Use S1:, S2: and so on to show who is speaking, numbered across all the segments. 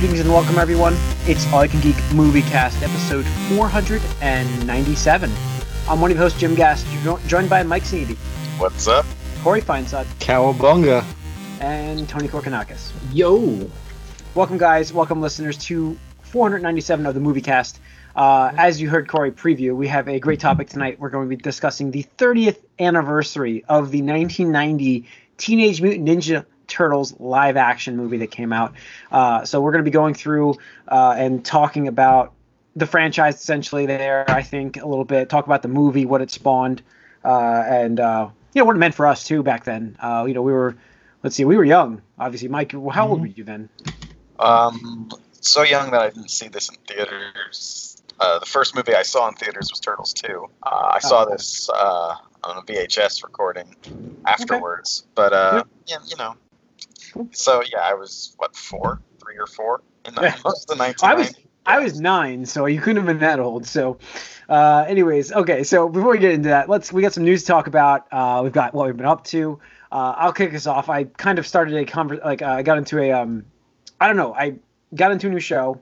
S1: Greetings and welcome, everyone. It's All I Can Geek Movie Cast, episode 497. I'm one of your hosts, Jim Gass, joined by Mike Sneedy,
S2: What's up?
S1: Corey Feinsod,
S3: Cowabunga.
S1: and Tony Korkanakis.
S3: Yo.
S1: Welcome, guys. Welcome, listeners, to 497 of the Movie Cast. Uh, as you heard Corey preview, we have a great topic tonight. We're going to be discussing the 30th anniversary of the 1990 Teenage Mutant Ninja Turtles live action movie that came out. Uh, so we're going to be going through uh, and talking about the franchise essentially there, I think, a little bit, talk about the movie, what it spawned, uh, and, uh, you know, what it meant for us, too, back then. Uh, you know, we were, let's see, we were young, obviously. Mike, how old were you then?
S2: Um, so young that I didn't see this in theaters. Uh, the first movie I saw in theaters was Turtles 2. Uh, I saw
S1: Oh.
S2: this uh, on a VHS recording afterwards, but uh, yeah, you know. So yeah, I was what four, three or four in the,
S1: Yeah.
S2: the 1990s.
S1: I was I was nine, so you couldn't have been that old. So, uh, anyways, okay. So before we get into that, let's we got some news to talk about. Uh, we've got what we've been up to. Uh, I'll kick us off. I kind of started a conver- like uh, I got into a um, I don't know. I got into a new show,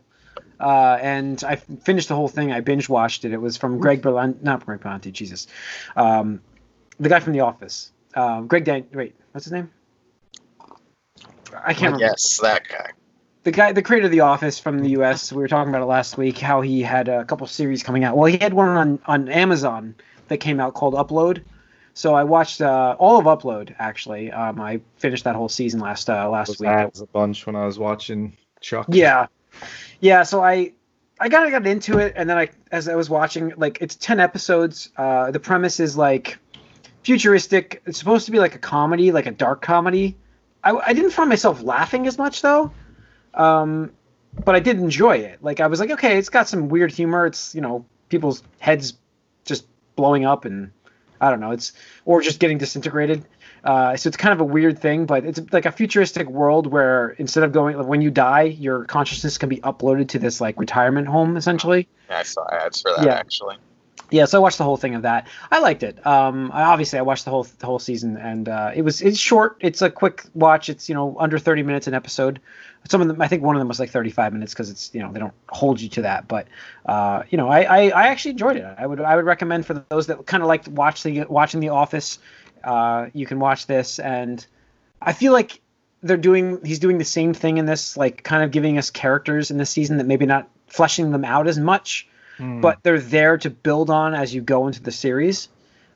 S1: uh, and I finished the whole thing. I binge watched it. It was from Greg Berlanti, not Greg Berlanti, Jesus, um, the guy from The Office. Um, Greg Dan. Wait, what's his name? I can't remember
S2: Yes, that guy.
S1: the guy, the creator of The Office from the U.S. We were talking about it last week. How he had a couple series coming out. Well, he had one on on Amazon that came out called Upload. So I watched uh, all of Upload. Actually, um, I finished that whole season last uh, last
S3: Those
S1: week.
S3: ads a bunch when I was watching Chuck.
S1: Yeah, yeah. So I I kind of got into it, and then I as I was watching, like it's ten episodes. Uh, the premise is like futuristic. It's supposed to be like a comedy, like a dark comedy. I, I didn't find myself laughing as much though, um, but I did enjoy it. Like I was like, okay, it's got some weird humor. It's you know people's heads just blowing up and I don't know. It's or just getting disintegrated. Uh, so it's kind of a weird thing, but it's like a futuristic world where instead of going when you die, your consciousness can be uploaded to this like retirement home essentially.
S2: Yeah, I saw ads for that
S1: Yeah.
S2: actually.
S1: Yeah, so I watched the whole thing of that. I liked it. Um, I, obviously I watched the whole the whole season, and uh, it was it's short. It's a quick watch. It's you know under thirty minutes an episode. Some of them, I think one of them was like thirty five minutes because it's you know they don't hold you to that. But uh, you know I, I, I actually enjoyed it. I would I would recommend for those that kind of liked watch the watching The Office. Uh, you can watch this, and I feel like they're doing he's doing the same thing in this, like kind of giving us characters in this season that maybe not fleshing them out as much
S3: Hmm.
S1: but they're there to build on as you go into the series.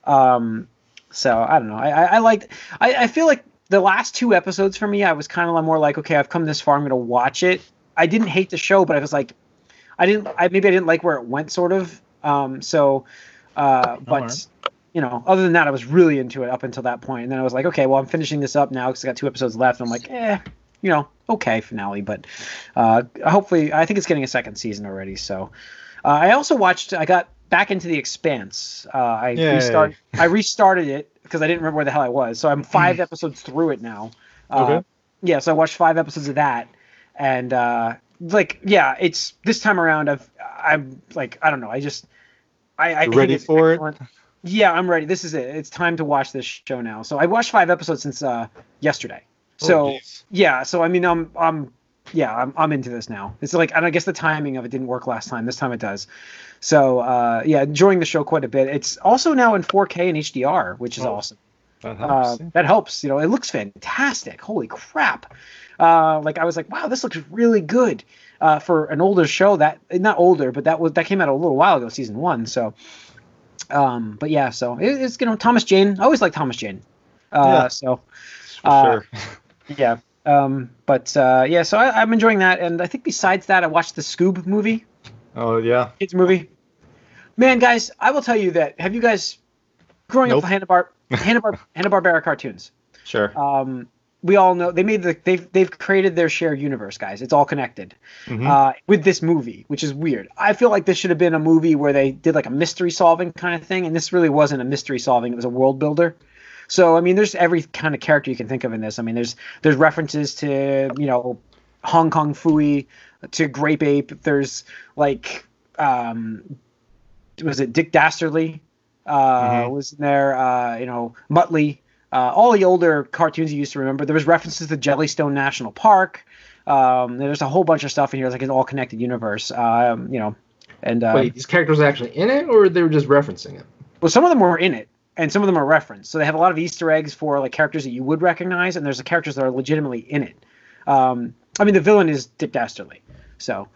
S1: Um, so I don't know. I, I, I liked. I, I feel like the last two episodes for me, I was kind of more like, okay, I've come this far, I'm gonna watch it. I didn't hate the show, but I was like, I didn't. I maybe I didn't like where it went, sort of. Um, so, uh, but. You know, other than that, I was really into it up until that point, and then I was like, okay, well, I'm finishing this up now because I got two episodes left. And I'm like, eh, you know, okay, finale, but uh, hopefully, I think it's getting a second season already. So, uh, I also watched. I got back into The Expanse. Uh, I
S3: Yay.
S1: restarted. I restarted it because I didn't remember where the hell I was. So I'm five episodes through it now. Uh,
S3: Okay.
S1: Yeah, so I watched five episodes of that, and uh, like, yeah, it's this time around. I've, I'm like, I don't know. I just, I, I
S3: ready for it?
S1: Yeah, I'm ready. This is it. It's time to watch this show now. So I watched five episodes since uh, yesterday. So
S3: Oh,
S1: yeah, so I mean, I'm I'm yeah, I'm I'm into this now. It's like, and I guess the timing of it didn't work last time. This time it does. So uh, yeah, enjoying the show quite a bit. It's also now in 4K and HDR, which is
S3: Oh,
S1: awesome.
S3: that
S1: Uh,
S3: helps. yeah.
S1: that helps. You know, it looks fantastic. Holy crap! Uh, like I was like, wow, this looks really good uh, for an older show. That not older, but that was that came out a little while ago, season one. So, um, but yeah, so it, it's you know Thomas Jane. I always like Thomas Jane. Uh,
S3: Yeah.
S1: So
S3: For
S1: uh,
S3: sure.
S1: yeah. Um, but uh, yeah, so I, I'm enjoying that, and I think besides that, I watched the Scoob movie,
S3: Oh yeah.
S1: kids movie. Man, guys, I will tell you that. Have you guys growing up with Hanna Bar Hanna Bar Hanna Barbera cartoons?
S3: Sure.
S1: Um, we all know they made the they've they've created their shared universe, guys. It's all connected
S3: Mhm.
S1: uh, with this movie, which is weird. I feel like this should have been a movie where they did like a mystery solving kind of thing, and this really wasn't a mystery solving; it was a world builder. So I mean, there's every kind of character you can think of in this. I mean, there's there's references to you know Hong Kong Phooey, to Grape Ape. There's like um, was it Dick Dastardly? Uh,
S3: Mhm.
S1: Was in there? Uh, you know Muttley. Uh, all the older cartoons you used to remember. There was references to Jellystone National Park. Um, there's a whole bunch of stuff in here, it's like an all connected universe. Um, you know, and uh,
S4: Wait, these characters are actually in it, or they were just referencing it?
S1: well, some of them were in it, and some of them are referenced. So they have a lot of Easter eggs for like characters that you would recognize, and there's the characters that are legitimately in it. Um, I mean, the villain is Dick Dastardly, so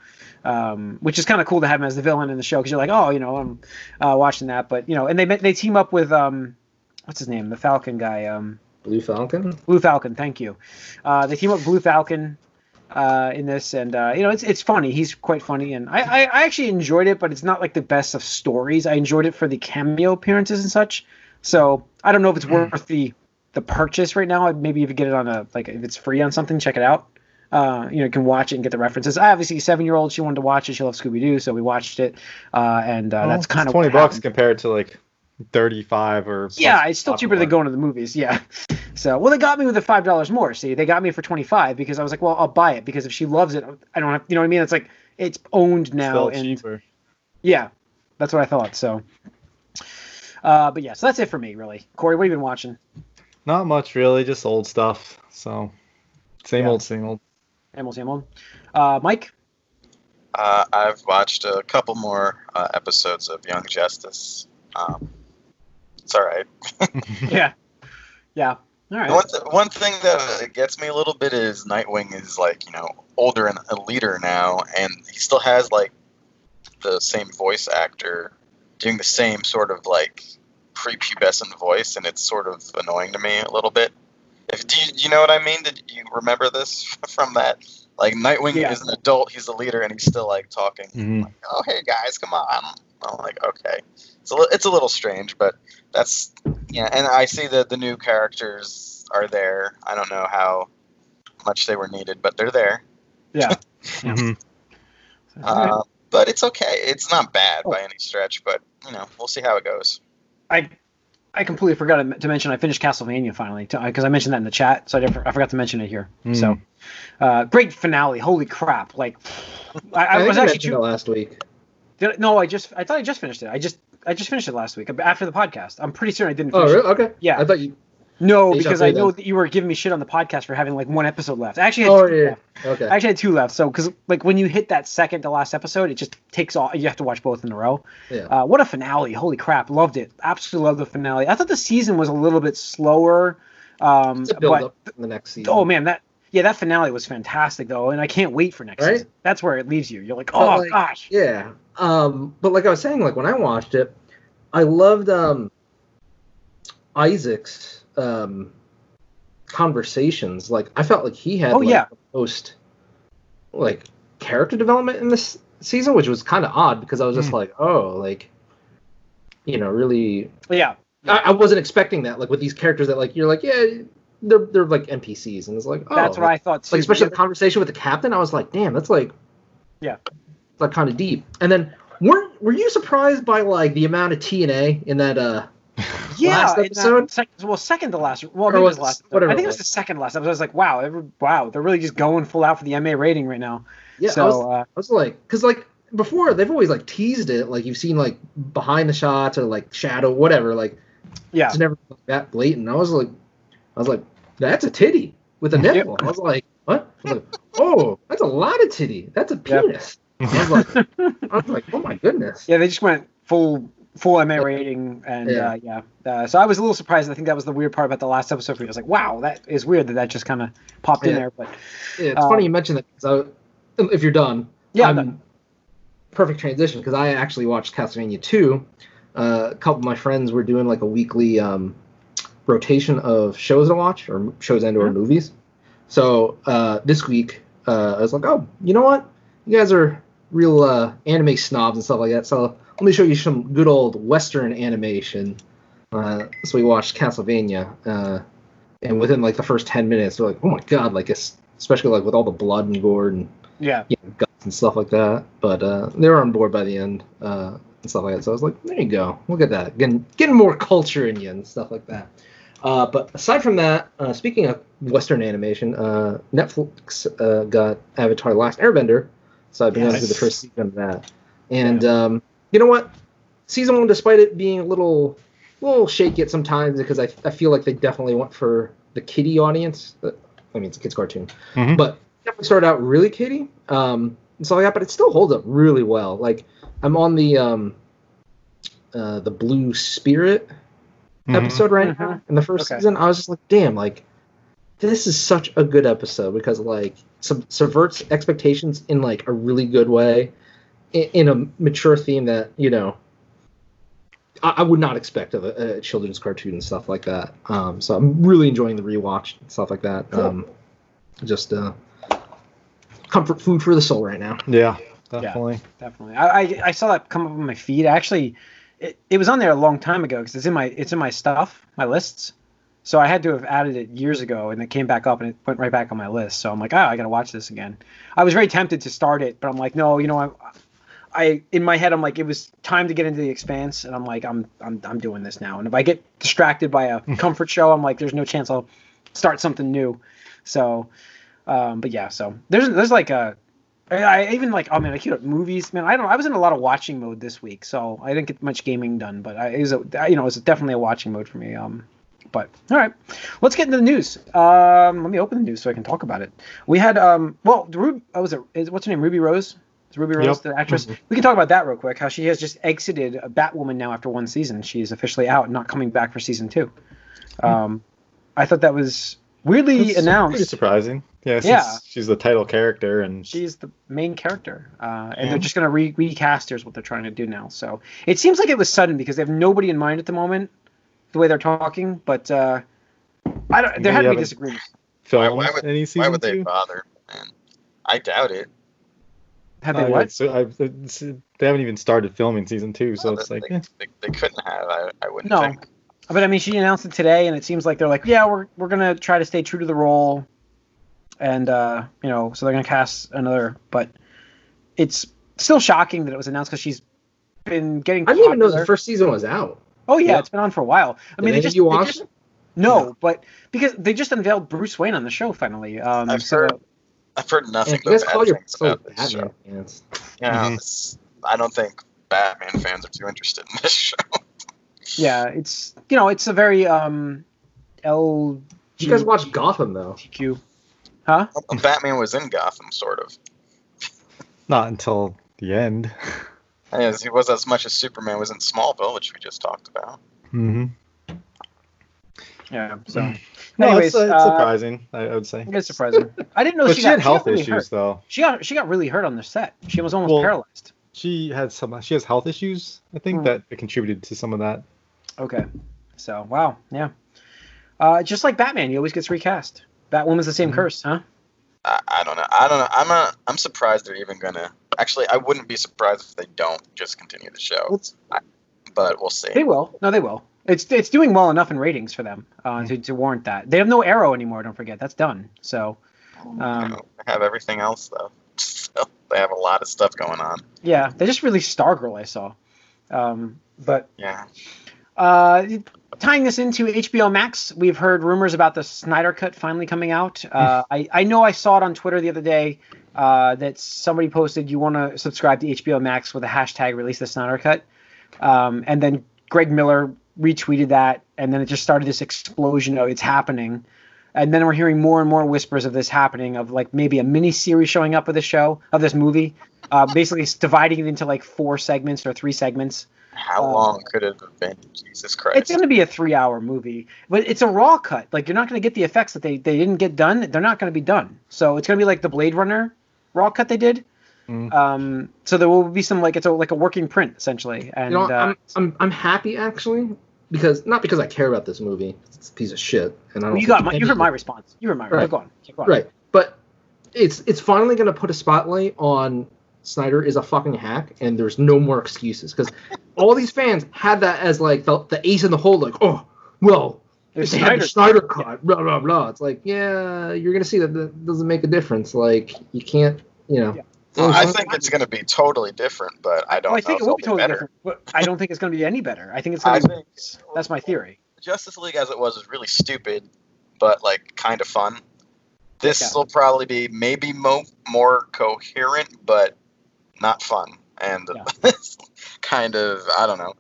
S1: um, which is kind of cool to have him as the villain in the show because you're like, oh, you know, I'm uh, watching that. But you know, and they they team up with um, what's his name, the Falcon guy, um,
S4: Blue Falcon.
S1: Blue Falcon. Thank you. Uh, they team up Blue Falcon uh, in this, and uh, you know, it's it's funny. He's quite funny, and I, I I actually enjoyed it, but it's not like the best of stories. I enjoyed it for the cameo appearances and such. So I don't know if it's worth the the purchase right now. Maybe if you get it on a like if it's free on something, check it out. Uh, you know, you can watch it and get the references. I obviously, seven year old, she wanted to watch it. She loves Scooby Doo, so we watched it, uh, and uh,
S3: Well,
S1: that's kind of
S3: twenty bucks
S1: happened.
S3: compared to like thirty-five or
S1: Yeah, it's still cheaper than going to the movies. Yeah. So, well, they got me with the five dollars more. See, they got me for twenty five because I was like, well, I'll buy it because if she loves it, I don't have. You know what I mean? It's like it's owned now, and
S3: cheaper.
S1: yeah, that's what I thought. So, uh, but yeah, so that's it for me, really. Corey, what have you been watching?
S3: Not much really, just old stuff. So same
S1: Yeah.
S3: old, same old.
S1: Same old, same old. Uh, Mike.
S2: Uh, I've watched a couple more uh, episodes of Young Justice. Um, it's all right.
S1: Yeah. Yeah. All right.
S2: One, th- one thing that gets me a little bit is Nightwing is like you know older and a leader now, and he still has like the same voice actor doing the same sort of like prepubescent voice, and it's sort of annoying to me a little bit. If do you, do you know what I mean? Did you remember this from that? Like Nightwing
S1: Yeah.
S2: is an adult, he's the leader, and he's still like talking.
S3: Mhm.
S2: Like, oh hey guys, come on. I'm like okay, it's a li- it's a little strange, but that's yeah. And I see that the new characters are there. I don't know how much they were needed, but they're there.
S1: Yeah.
S3: Mhm.
S2: Uh, but it's okay. It's not bad
S1: Oh.
S2: by any stretch, but you know we'll see how it goes.
S1: I I completely forgot to to mention I finished Castlevania finally because I mentioned that in the chat, so I, didn't- I forgot to mention it here.
S3: Mm.
S1: So, uh, great finale! Holy crap! Like, I, I,
S4: think
S1: was
S4: you
S1: actually
S4: mentioned
S1: too,
S4: it last week.
S1: did I- no, I just I thought I just finished it. I just I just finished it last week after the podcast. I'm pretty certain I didn't.
S4: Oh,
S1: Finish
S4: really?
S1: It.
S4: Okay.
S1: Yeah.
S4: I thought you.
S1: No,
S4: You
S1: because I know
S4: that.
S1: that you were giving me shit on the podcast for having like one episode left. I actually had
S4: Oh
S1: two
S4: yeah.
S1: left.
S4: Okay.
S1: I actually had two left. So because like when you hit that second to last episode, it just takes all. You have to watch both in a row.
S4: Yeah.
S1: Uh, what a finale! Holy crap, loved it. Absolutely loved the finale. I thought the season was a little bit slower. Um,
S4: It's a build
S1: but
S4: up in the next season.
S1: oh man, that yeah, that finale was fantastic though, and I can't wait for next
S4: Right?
S1: season. That's where it leaves you. You're like, oh
S4: like,
S1: gosh.
S4: Yeah. Um, but like I was saying, like when I watched it, I loved um Isaac's um conversations. Like I felt like he had
S1: Oh,
S4: like,
S1: yeah.
S4: the most like character development in this season, which was kind of odd because I was just
S3: Hmm.
S4: like, oh, like you know, really
S1: Yeah,
S4: I, I wasn't expecting that. Like with these characters that like you're like, yeah, they're they're like NPCs, and it's like, oh,
S1: that's what I thought too.
S4: like especially the conversation with the captain. I was like, damn, that's like,
S1: Yeah.
S4: it's like kind of deep. And then weren't were you surprised by like the amount of TNA in that? uh
S1: yeah,
S4: last episode?
S1: sec- well, second to last. Well,
S4: Or
S1: maybe it
S4: was
S1: was last.
S4: whatever
S1: I think
S4: it
S1: it was
S4: was.
S1: the second last episode. I was like, wow, every, wow, they're really just going full out for the MA rating right now.
S4: Yeah,
S1: so
S4: I was,
S1: uh,
S4: I was like, because like before they've always like teased it, like you've seen like behind the shots or like shadow, whatever. Like
S1: yeah,
S4: it's never that blatant. I was like, I was like, that's a titty with a nipple. I was like, what? I was like, oh, that's a lot of titty. That's a
S1: Yep.
S4: penis. I was like, I was like, oh my goodness.
S1: yeah, they just went full full MA rating, and
S4: Yeah.
S1: uh, yeah. Uh, so I was a little surprised. I think that was the weird part about the last episode for me. I was like, wow, that is weird that that just kind of popped in there. But
S4: Yeah, it's
S1: Uh,
S4: funny you mentioned that because if you're done,
S1: yeah, no-
S4: perfect transition because I actually watched Castlevania 2. Uh, a couple of my friends were doing like a weekly um, rotation of shows to watch or shows and or
S1: Mhm.
S4: movies. So uh, this week uh, I was like, oh, you know what? You guys are real uh, anime snobs and stuff like that. So let me show you some good old Western animation. Uh, so we watched Castlevania, uh, and within like the first ten minutes, we're like, oh my god, like especially like with all the blood and gore and
S1: yeah,
S4: you know, guts and stuff like that. But uh, they were on board by the end uh, and stuff like that. So I was like, there you go. Look at that. Getting, getting more culture in you and stuff like that. Uh, but aside from that, uh, speaking of Western animation, uh, Netflix uh, got Avatar: Last Airbender, so I've been going
S1: Yes.
S4: through the first season of that. And um, you know what? Season one, despite it being a little, little shaky at some times, because I, I feel like they definitely went for the kiddie audience. Uh, I mean, it's a kids' cartoon,
S3: Mhm.
S4: but definitely started out really kiddie, um, and stuff like that, but it still holds up really well. Like I'm on the um, uh, the Blue Spirit
S3: Mhm.
S4: episode right
S1: Mhm.
S4: now in the first
S1: Okay.
S4: season. I was just like, damn, like this is such a good episode because like sub- subverts expectations in like a really good way, in, in a mature theme that you know. I, I would not expect of a, a children's cartoon and stuff like that. Um, so I'm really enjoying the rewatch and stuff like that.
S1: Cool.
S4: Um, just uh, comfort food for the soul right now.
S3: Yeah, definitely.
S1: definitely. I, I I saw that come up on my feed. Actually, it, it was on there a long time ago because it's in my it's in my stuff, my lists. So I had to have added it years ago, and it came back up, and it went right back on my list. So I'm like, oh, I gotta watch this again. I was very tempted to start it, but I'm like, no, you know, I, I in my head, I'm like, it was time to get into the Expanse, and I'm like, I'm I'm I'm doing this now. And if I get distracted by a comfort show, I'm like, there's no chance I'll start something new. So, um, but yeah, so there's there's like a I, even like oh man I queued up movies man I don't know. I was in a lot of watching mode this week so I didn't get much gaming done but I, it was a, you know it was definitely a watching mode for me um but all right let's get into the news um let me open the news so I can talk about it we had um well Ruby oh, was it is, what's her name Ruby Rose is Ruby Rose
S3: Yep.
S1: the actress we can talk about that real quick how she has just exited a Batwoman now after one season she's officially out not coming back for season two um I thought that was weirdly
S3: That's
S1: announced
S3: Pretty surprising. Yeah, since
S1: Yeah.
S3: she's the title character and
S1: she's the main character, uh, and
S3: Yeah.
S1: they're just gonna re- recast her is what they're trying to do now. So it seems like it was sudden because they have nobody in mind at the moment, the way they're talking. But uh, I don't. There had to be
S3: haven't-
S1: disagreements.
S3: film
S2: why would-
S3: any season
S2: Why would they
S3: two.
S2: bother? Man, I doubt it.
S1: Have
S3: Uh,
S1: they what?
S3: it's- I- it's- they haven't even started filming season two, so
S2: Well,
S3: it's
S2: they,
S3: like, eh.
S2: they, they couldn't have. I, I wouldn't
S1: No.
S2: think.
S1: But I mean, she announced it today, and it seems like they're like, yeah, we're we're gonna try to stay true to the role, and uh, you know, so they're gonna cast another. But it's still shocking that it was announced because she's been getting.
S4: I didn't even know the first season was out.
S1: Oh yeah,
S4: Yeah.
S1: it's been on for a while. I
S4: Did
S1: mean, they just
S4: you
S1: they
S4: watch
S1: just- No,
S4: No.
S1: but because they just unveiled Bruce Wayne on the show finally. Um,
S2: I've
S1: so
S2: heard I've heard nothing
S4: Yeah,
S2: but bad
S4: call your
S2: things
S4: yourself
S2: about this show.
S4: Fans.
S2: Yeah,
S3: Mhm.
S2: I don't think Batman fans are too interested in this show.
S1: yeah, it's you know it's a very um, LGBTQ.
S4: Did you guys watch Gotham though?
S1: Huh?
S2: Batman was in Gotham, sort of.
S3: not until the end.
S2: As he was as much as Superman was in Smallville, which we just talked about.
S3: hmm
S1: Yeah. So,
S3: No,
S1: anyways,
S3: it's, uh, it's
S1: uh,
S3: surprising. I, I would say.
S1: it's surprising. I didn't know
S3: But
S1: she,
S3: she,
S1: got,
S3: had health
S1: got really
S3: issues
S1: hurt.
S3: though.
S1: She got she got really hurt on the set. She was almost
S3: Well-
S1: paralyzed.
S3: She had some. She has health issues. I think
S1: Hmm.
S3: that contributed to some of that.
S1: Okay. So wow, yeah. Uh, just like Batman, he always gets recast. Batwoman's the same
S3: Mhm.
S1: curse, huh?
S2: I, I don't know. I don't know. I'm a, I'm surprised they're even gonna. Actually, I wouldn't be surprised if they don't just continue the show.
S1: Let's-
S2: But we'll see.
S1: They will. No, they will. It's it's doing well enough in ratings for them uh, to, to warrant that. They have no Arrow anymore. Don't forget that's done. So
S2: You
S1: um,
S2: they have everything else though. So they have a lot of stuff going on.
S1: yeah, they just released Stargirl. I saw. Um, but
S2: Yeah.
S1: uh, tying this into HBO Max, we've heard rumors about the Snyder Cut finally coming out. Uh, I I know I saw it on Twitter the other day. Uh, that somebody posted you want to subscribe to HBO Max with a hashtag release the Snyder Cut, um, and then Greg Miller retweeted that, and then it just started this explosion of it's happening. And then we're hearing more and more whispers of this happening, of like maybe a mini series showing up with the show of this movie, uh, basically it's dividing it into like four segments or three segments.
S2: How
S1: Uh,
S2: long could it have been? Jesus Christ.
S1: It's going to be a three-hour movie, but it's a raw cut. Like you're not going to get the effects that they they didn't get done. They're not going to be done. So it's going to be like the Blade Runner raw cut they did.
S3: Mm.
S1: Um, so there will be some like it's a like a working print essentially, and
S4: You know,
S1: uh,
S4: I'm, I'm I'm happy actually because not because I care about this movie. It's a piece of shit, and I don't.
S1: you got my, you heard my response. You heard my
S4: Right.
S1: go on. Go on.
S4: right, but it's it's finally going to put a spotlight on Snyder is a fucking hack, and there's no more excuses because all these fans had that as like the, the ace in the hole. Like, oh, well,
S1: There's
S4: they had the
S1: Snyder.
S4: Snyder cut, blah blah blah. It's like, yeah, you're gonna see that that doesn't make a difference. Like, you can't, you know.
S1: Yeah.
S2: Well, I think it's going to be totally different, but I don't
S1: Well, I think
S2: if
S1: it will be totally
S2: better.
S1: different, but I don't think it's going to be any better. I think it's going to. be
S2: think
S1: That's my theory.
S2: Justice League as it was was really stupid, but like kind of fun. This
S1: Yeah.
S2: will probably be maybe mo- more coherent, but not fun, and kind of I don't know.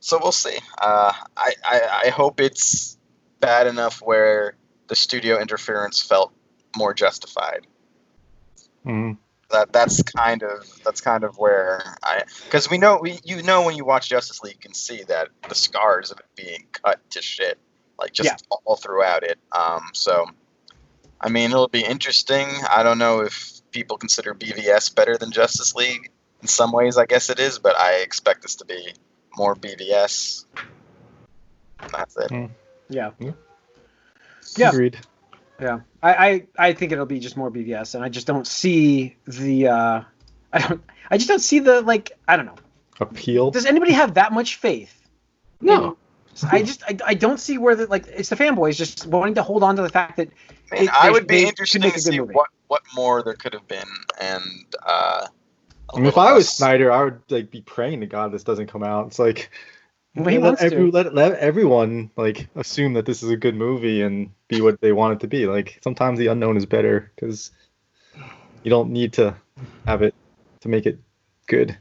S2: So we'll see. Uh, I, I I hope it's bad enough where the studio interference felt more justified.
S3: Mhm.
S2: That that's kind of that's kind of where I because we know we you know when you watch Justice League you can see that the scars of it being cut to shit like just
S1: Yeah.
S2: all throughout it. Um, so I mean it'll be interesting. I don't know if people consider BVS better than Justice League. In some ways, I guess it is, but I expect this to be more BVS. That's it.
S1: Yeah. Yeah.
S3: Agreed.
S1: Yeah, I, I I think it'll be just more BVS, and I just don't see the uh, I don't I just don't see the like I don't know.
S3: Appeal.
S1: Does anybody have that much faith?
S4: No.
S1: I just I, I don't see where the like it's the fanboys just wanting to hold on to the fact that
S2: I
S1: It-
S2: I would be interested
S1: make
S2: to see
S1: movie.
S2: what what more there could have been, and uh, a
S3: I mean, if
S2: little
S3: I was
S2: less-
S3: Snyder, I would like be praying to God this doesn't come out. It's like
S1: Well, he
S3: let,
S1: wants
S3: every,
S1: to.
S3: let, let everyone like assume that this is a good movie and be what they want it to be. Like sometimes the unknown is better because you don't need to have it to make it good.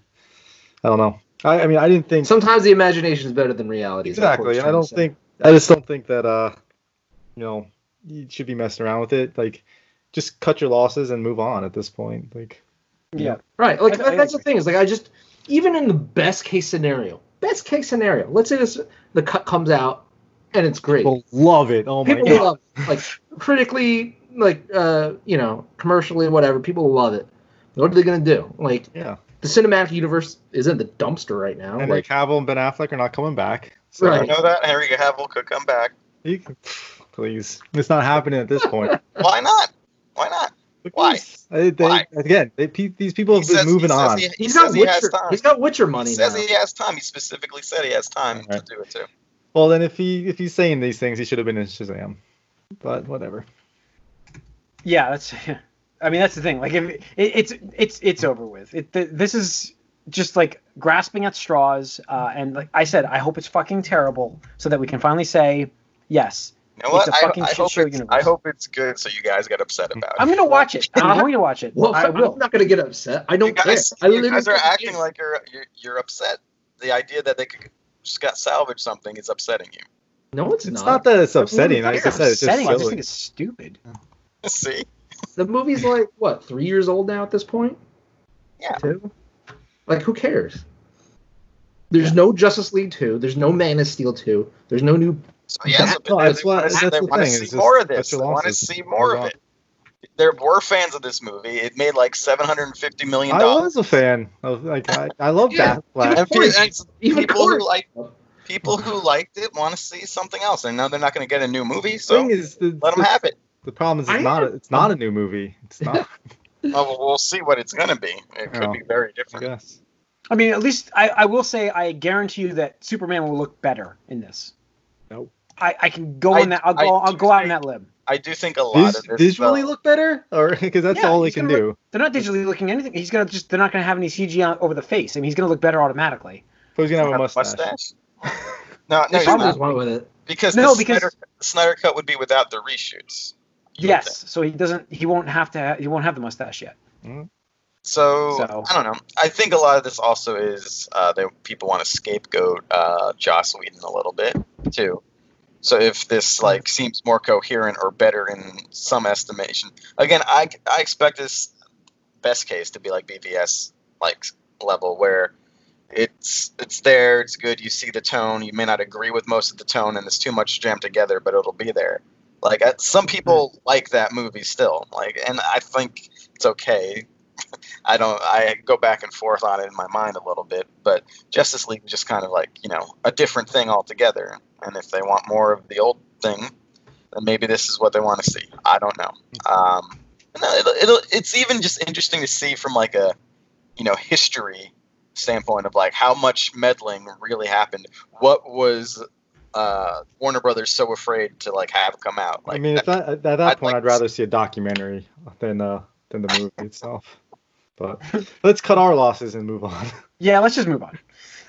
S3: I don't know. I, I mean, I didn't think
S4: Sometimes the imagination is better than reality.
S3: exactly. I don't think I just don't think that uh, you know, you should be messing around with it. Like, just cut your losses and move on at this point. Like,
S1: yeah
S4: Right. Like
S1: I- I
S4: that's the thing is like I just even in the best case scenario, best case scenario, let's say this the cut comes out and it's great.
S3: people love it. Oh my
S4: people
S3: god.
S4: love it. like critically, like uh, you know, commercially, whatever. People love it. What are they gonna do? Like
S3: Yeah.
S4: the cinematic universe is in the dumpster right now.
S3: Henry
S4: Like
S3: Cavill and Ben Affleck are not coming back. So
S4: Right.
S2: I know that Henry Cavill could come back.
S3: You can, please. It's not happening at this point.
S2: Why not? Why not?
S3: Look,
S2: Why?
S3: They, they,
S2: Why?
S3: Again, they, these people have
S2: He
S3: been
S2: says-
S3: moving
S2: he
S3: on.
S2: He, he
S4: he's got
S2: says he has
S4: Witcher.
S2: time.
S4: He's got Witcher money
S2: He says
S4: now.
S2: he has time. He specifically said he has time
S3: Right.
S2: to do it too.
S3: Well, then if he if he's saying these things, he should have been in Shazam. But whatever.
S1: yeah that's I mean that's the thing like if it, it's it's it's over with it th- this is just like grasping at straws uh, and like I said I hope it's fucking terrible so that we can finally say yes
S2: You know what?
S1: It's a
S2: I,
S1: fucking
S2: I
S1: shit
S2: hope it's. I hope it's good so you guys get upset about it.
S1: I'm gonna watch it I'm uh-huh. going to watch it
S4: Well,
S1: I
S4: I'm not gonna get upset. I don't
S2: you guys,
S4: care. I
S2: you guys are acting like you're, you're you're upset. The idea that they could just got salvaged something is upsetting you.
S4: No, it's, not.
S3: It's
S4: not.
S3: not that it's upsetting.
S1: It's
S3: Like I
S1: not
S3: said, it's just
S1: upsetting, I just
S3: silly.
S1: think it's stupid
S2: See?
S4: The movie's like what three years old now at this point.
S2: Yeah.
S4: Two. Like who cares? There's no Justice League two. There's no Man of Steel two. There's no new.
S2: So yeah, so
S3: No,
S2: they,
S3: that's what-
S2: wanna see-
S3: that's
S2: they
S3: the
S2: want to see
S3: it's
S2: more
S3: just
S2: of this. They want to see more of it. There were fans of this movie. It made like seven hundred and fifty million
S3: I
S2: dollars.
S3: was a fan of like I, I love
S4: Yeah,
S3: Batfleck.
S2: And,
S4: Corey- Even
S2: people
S4: Corey-
S2: who like people who liked it want to see something else. They know they're not going to get a new movie,
S3: The
S2: so
S3: thing is, the,
S2: let them
S3: the,
S2: have it.
S3: the problem is
S4: I
S3: it's not a, it's not a new movie. It's not.
S2: Well, we'll- we'll see what it's going to be. It could
S3: Yeah.
S2: be very
S3: I
S2: different.
S3: guess.
S1: I mean, at least I, I will say I guarantee you that Superman will look better in this.
S3: Nope.
S1: I, I can go
S2: I-
S1: on that. I'll go. I'll go out on that limb.
S2: I do think a lot
S3: Vis-
S2: of this
S3: visually
S2: though-
S3: look better, or because that's
S1: Yeah,
S3: all he can
S1: gonna
S3: do.
S1: They're not digitally looking anything. He's gonna just. They're not gonna have any CG on, over the face. I mean, he's gonna look better automatically.
S3: So he's gonna have a
S2: Have
S3: mustache.
S2: No, no,
S4: They
S2: he's not.
S4: just went with it.
S2: because
S1: No,
S2: the
S1: because-
S2: Snyder, Snyder cut would be without the reshoots.
S1: Yes. So he doesn't. He won't have to. Ha- he won't have the mustache yet.
S2: So,
S1: So-
S2: I don't know. I think a lot of this also is uh, that people want to scapegoat uh, Joss Whedon a little bit too. So if this like seems more coherent or better in some estimation, again, I I expect this best case to be like BVS like level where it's it's there, it's good. You see the tone. You may not agree with most of the tone, and it's too much jammed together, but it'll be there. Like uh, some people like that movie still, like, and I think it's okay. I don't. I go back and forth on it in my mind a little bit, but Justice League was just kind of like you know a different thing altogether. And if they want more of the old thing, then maybe this is what they want to see. I don't know. Um, no, it'll, it'll, it's even just interesting to see from like a you know history standpoint of like how much meddling really happened. What was uh, Warner Brothers so afraid to like have come out? Like
S3: I mean, at that, at that
S2: I'd
S3: point,
S2: like
S3: I'd rather see a documentary than uh than the movie itself. But let's cut our losses and move on.
S1: Yeah. Let's just move on.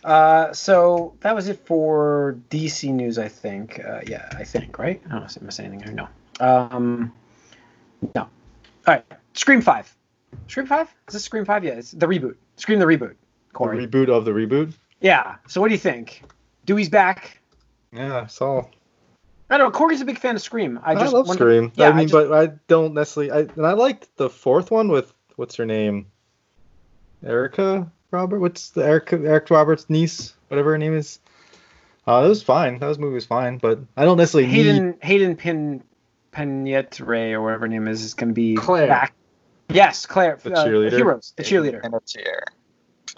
S1: Uh, so that was it for DC news, I think. Uh, yeah, I think, right? I don't know, miss anything here. No. Um, no. All right. Scream Five. Scream Five? Is this Scream Five? Yeah, it's the reboot. Scream the reboot.
S3: The reboot of the reboot.
S1: Yeah. So what do you think? Dewey's back.
S3: Yeah, I saw.
S1: I don't know. Corey's a big fan of Scream. I
S3: I,
S1: just
S3: love
S1: wonder-
S3: Scream.
S1: Yeah,
S3: I mean,
S1: just-
S3: but I don't necessarily. I and I liked the fourth one with what's her name? Erica Robert. What's the Erica Eric Roberts' niece? Whatever her name is. Uh, it was fine. That was movie was fine, but I don't necessarily need.
S1: Hayden Hayden Pin Panettiere or whatever her name is is going to be
S4: Claire.
S1: back. Yes, Claire.
S3: The
S1: uh,
S3: cheerleader?
S1: Heroes. The cheerleader.
S2: And a chair.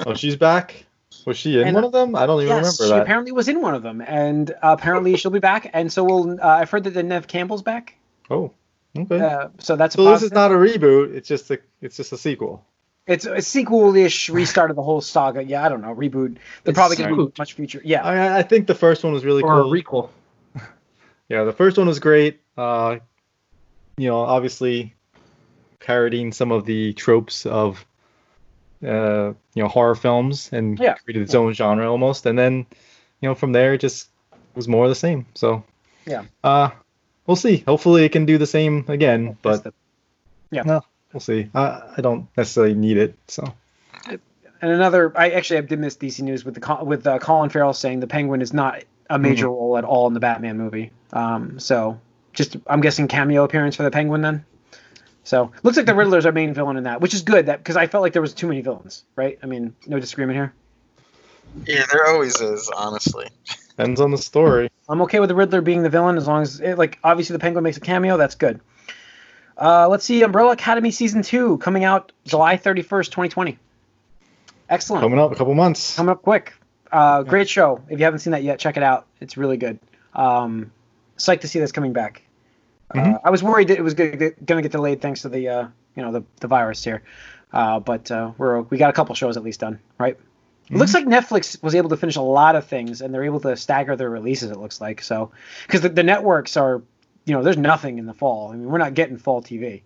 S3: Oh, she's back. Was she in
S1: And-
S3: one of them? I don't even
S1: Yes, she
S3: remember that.
S1: She apparently was in one of them, and uh, apparently she'll be back. And so we'll. Uh, I've heard that the Neve Campbell's back.
S3: Oh, okay.
S1: Uh, so that's a
S3: so this is not a reboot. It's just a it's just a sequel.
S1: It's a sequel-ish restart of the whole saga. Yeah, I don't know. Reboot. They're
S4: It's
S1: probably going to
S4: sequel.
S1: much future. Yeah.
S3: I I think the first one was really
S4: or a
S3: cool.
S4: recall.
S3: yeah, the first one was great. Uh, you know, obviously parodying some of the tropes of uh, you know horror films and
S1: Yeah.
S3: created its own genre almost. And then you know from there it just was more of the same. So
S1: Yeah.
S3: uh, we'll see. Hopefully it can do the same again, but
S1: yeah.
S3: no, we'll see. I I don't necessarily need it. So
S1: And another, I actually I did miss DC news with the with uh, Colin Farrell saying the Penguin is not a major role at all in the Batman movie. Um, so just I'm guessing cameo appearance for the Penguin then. So looks like the Riddler's our main villain in that, which is good. That because I felt like there was too many villains, right? I mean, no disagreement here.
S2: Yeah, there always is, honestly.
S3: depends on the story.
S1: I'm okay with the Riddler being the villain as long as, it, like, obviously the Penguin makes a cameo. That's good. Uh, let's see, Umbrella Academy season two coming out July 31st, 2020. Excellent.
S3: Coming up a couple months.
S1: coming up quick. Uh, great show. If you haven't seen that yet, check it out. It's really good. Um, psyched to see that's coming back. Uh,
S3: Mhm.
S1: I was worried that it was going to get delayed thanks to the uh, you know the, the virus here, uh, but uh, we're we got a couple shows at least done. Right. It looks like Netflix was able to finish a lot of things, and they're able to stagger their releases. It looks like so because the, the networks are, you know, there's nothing in the fall. I mean, we're not getting fall TV.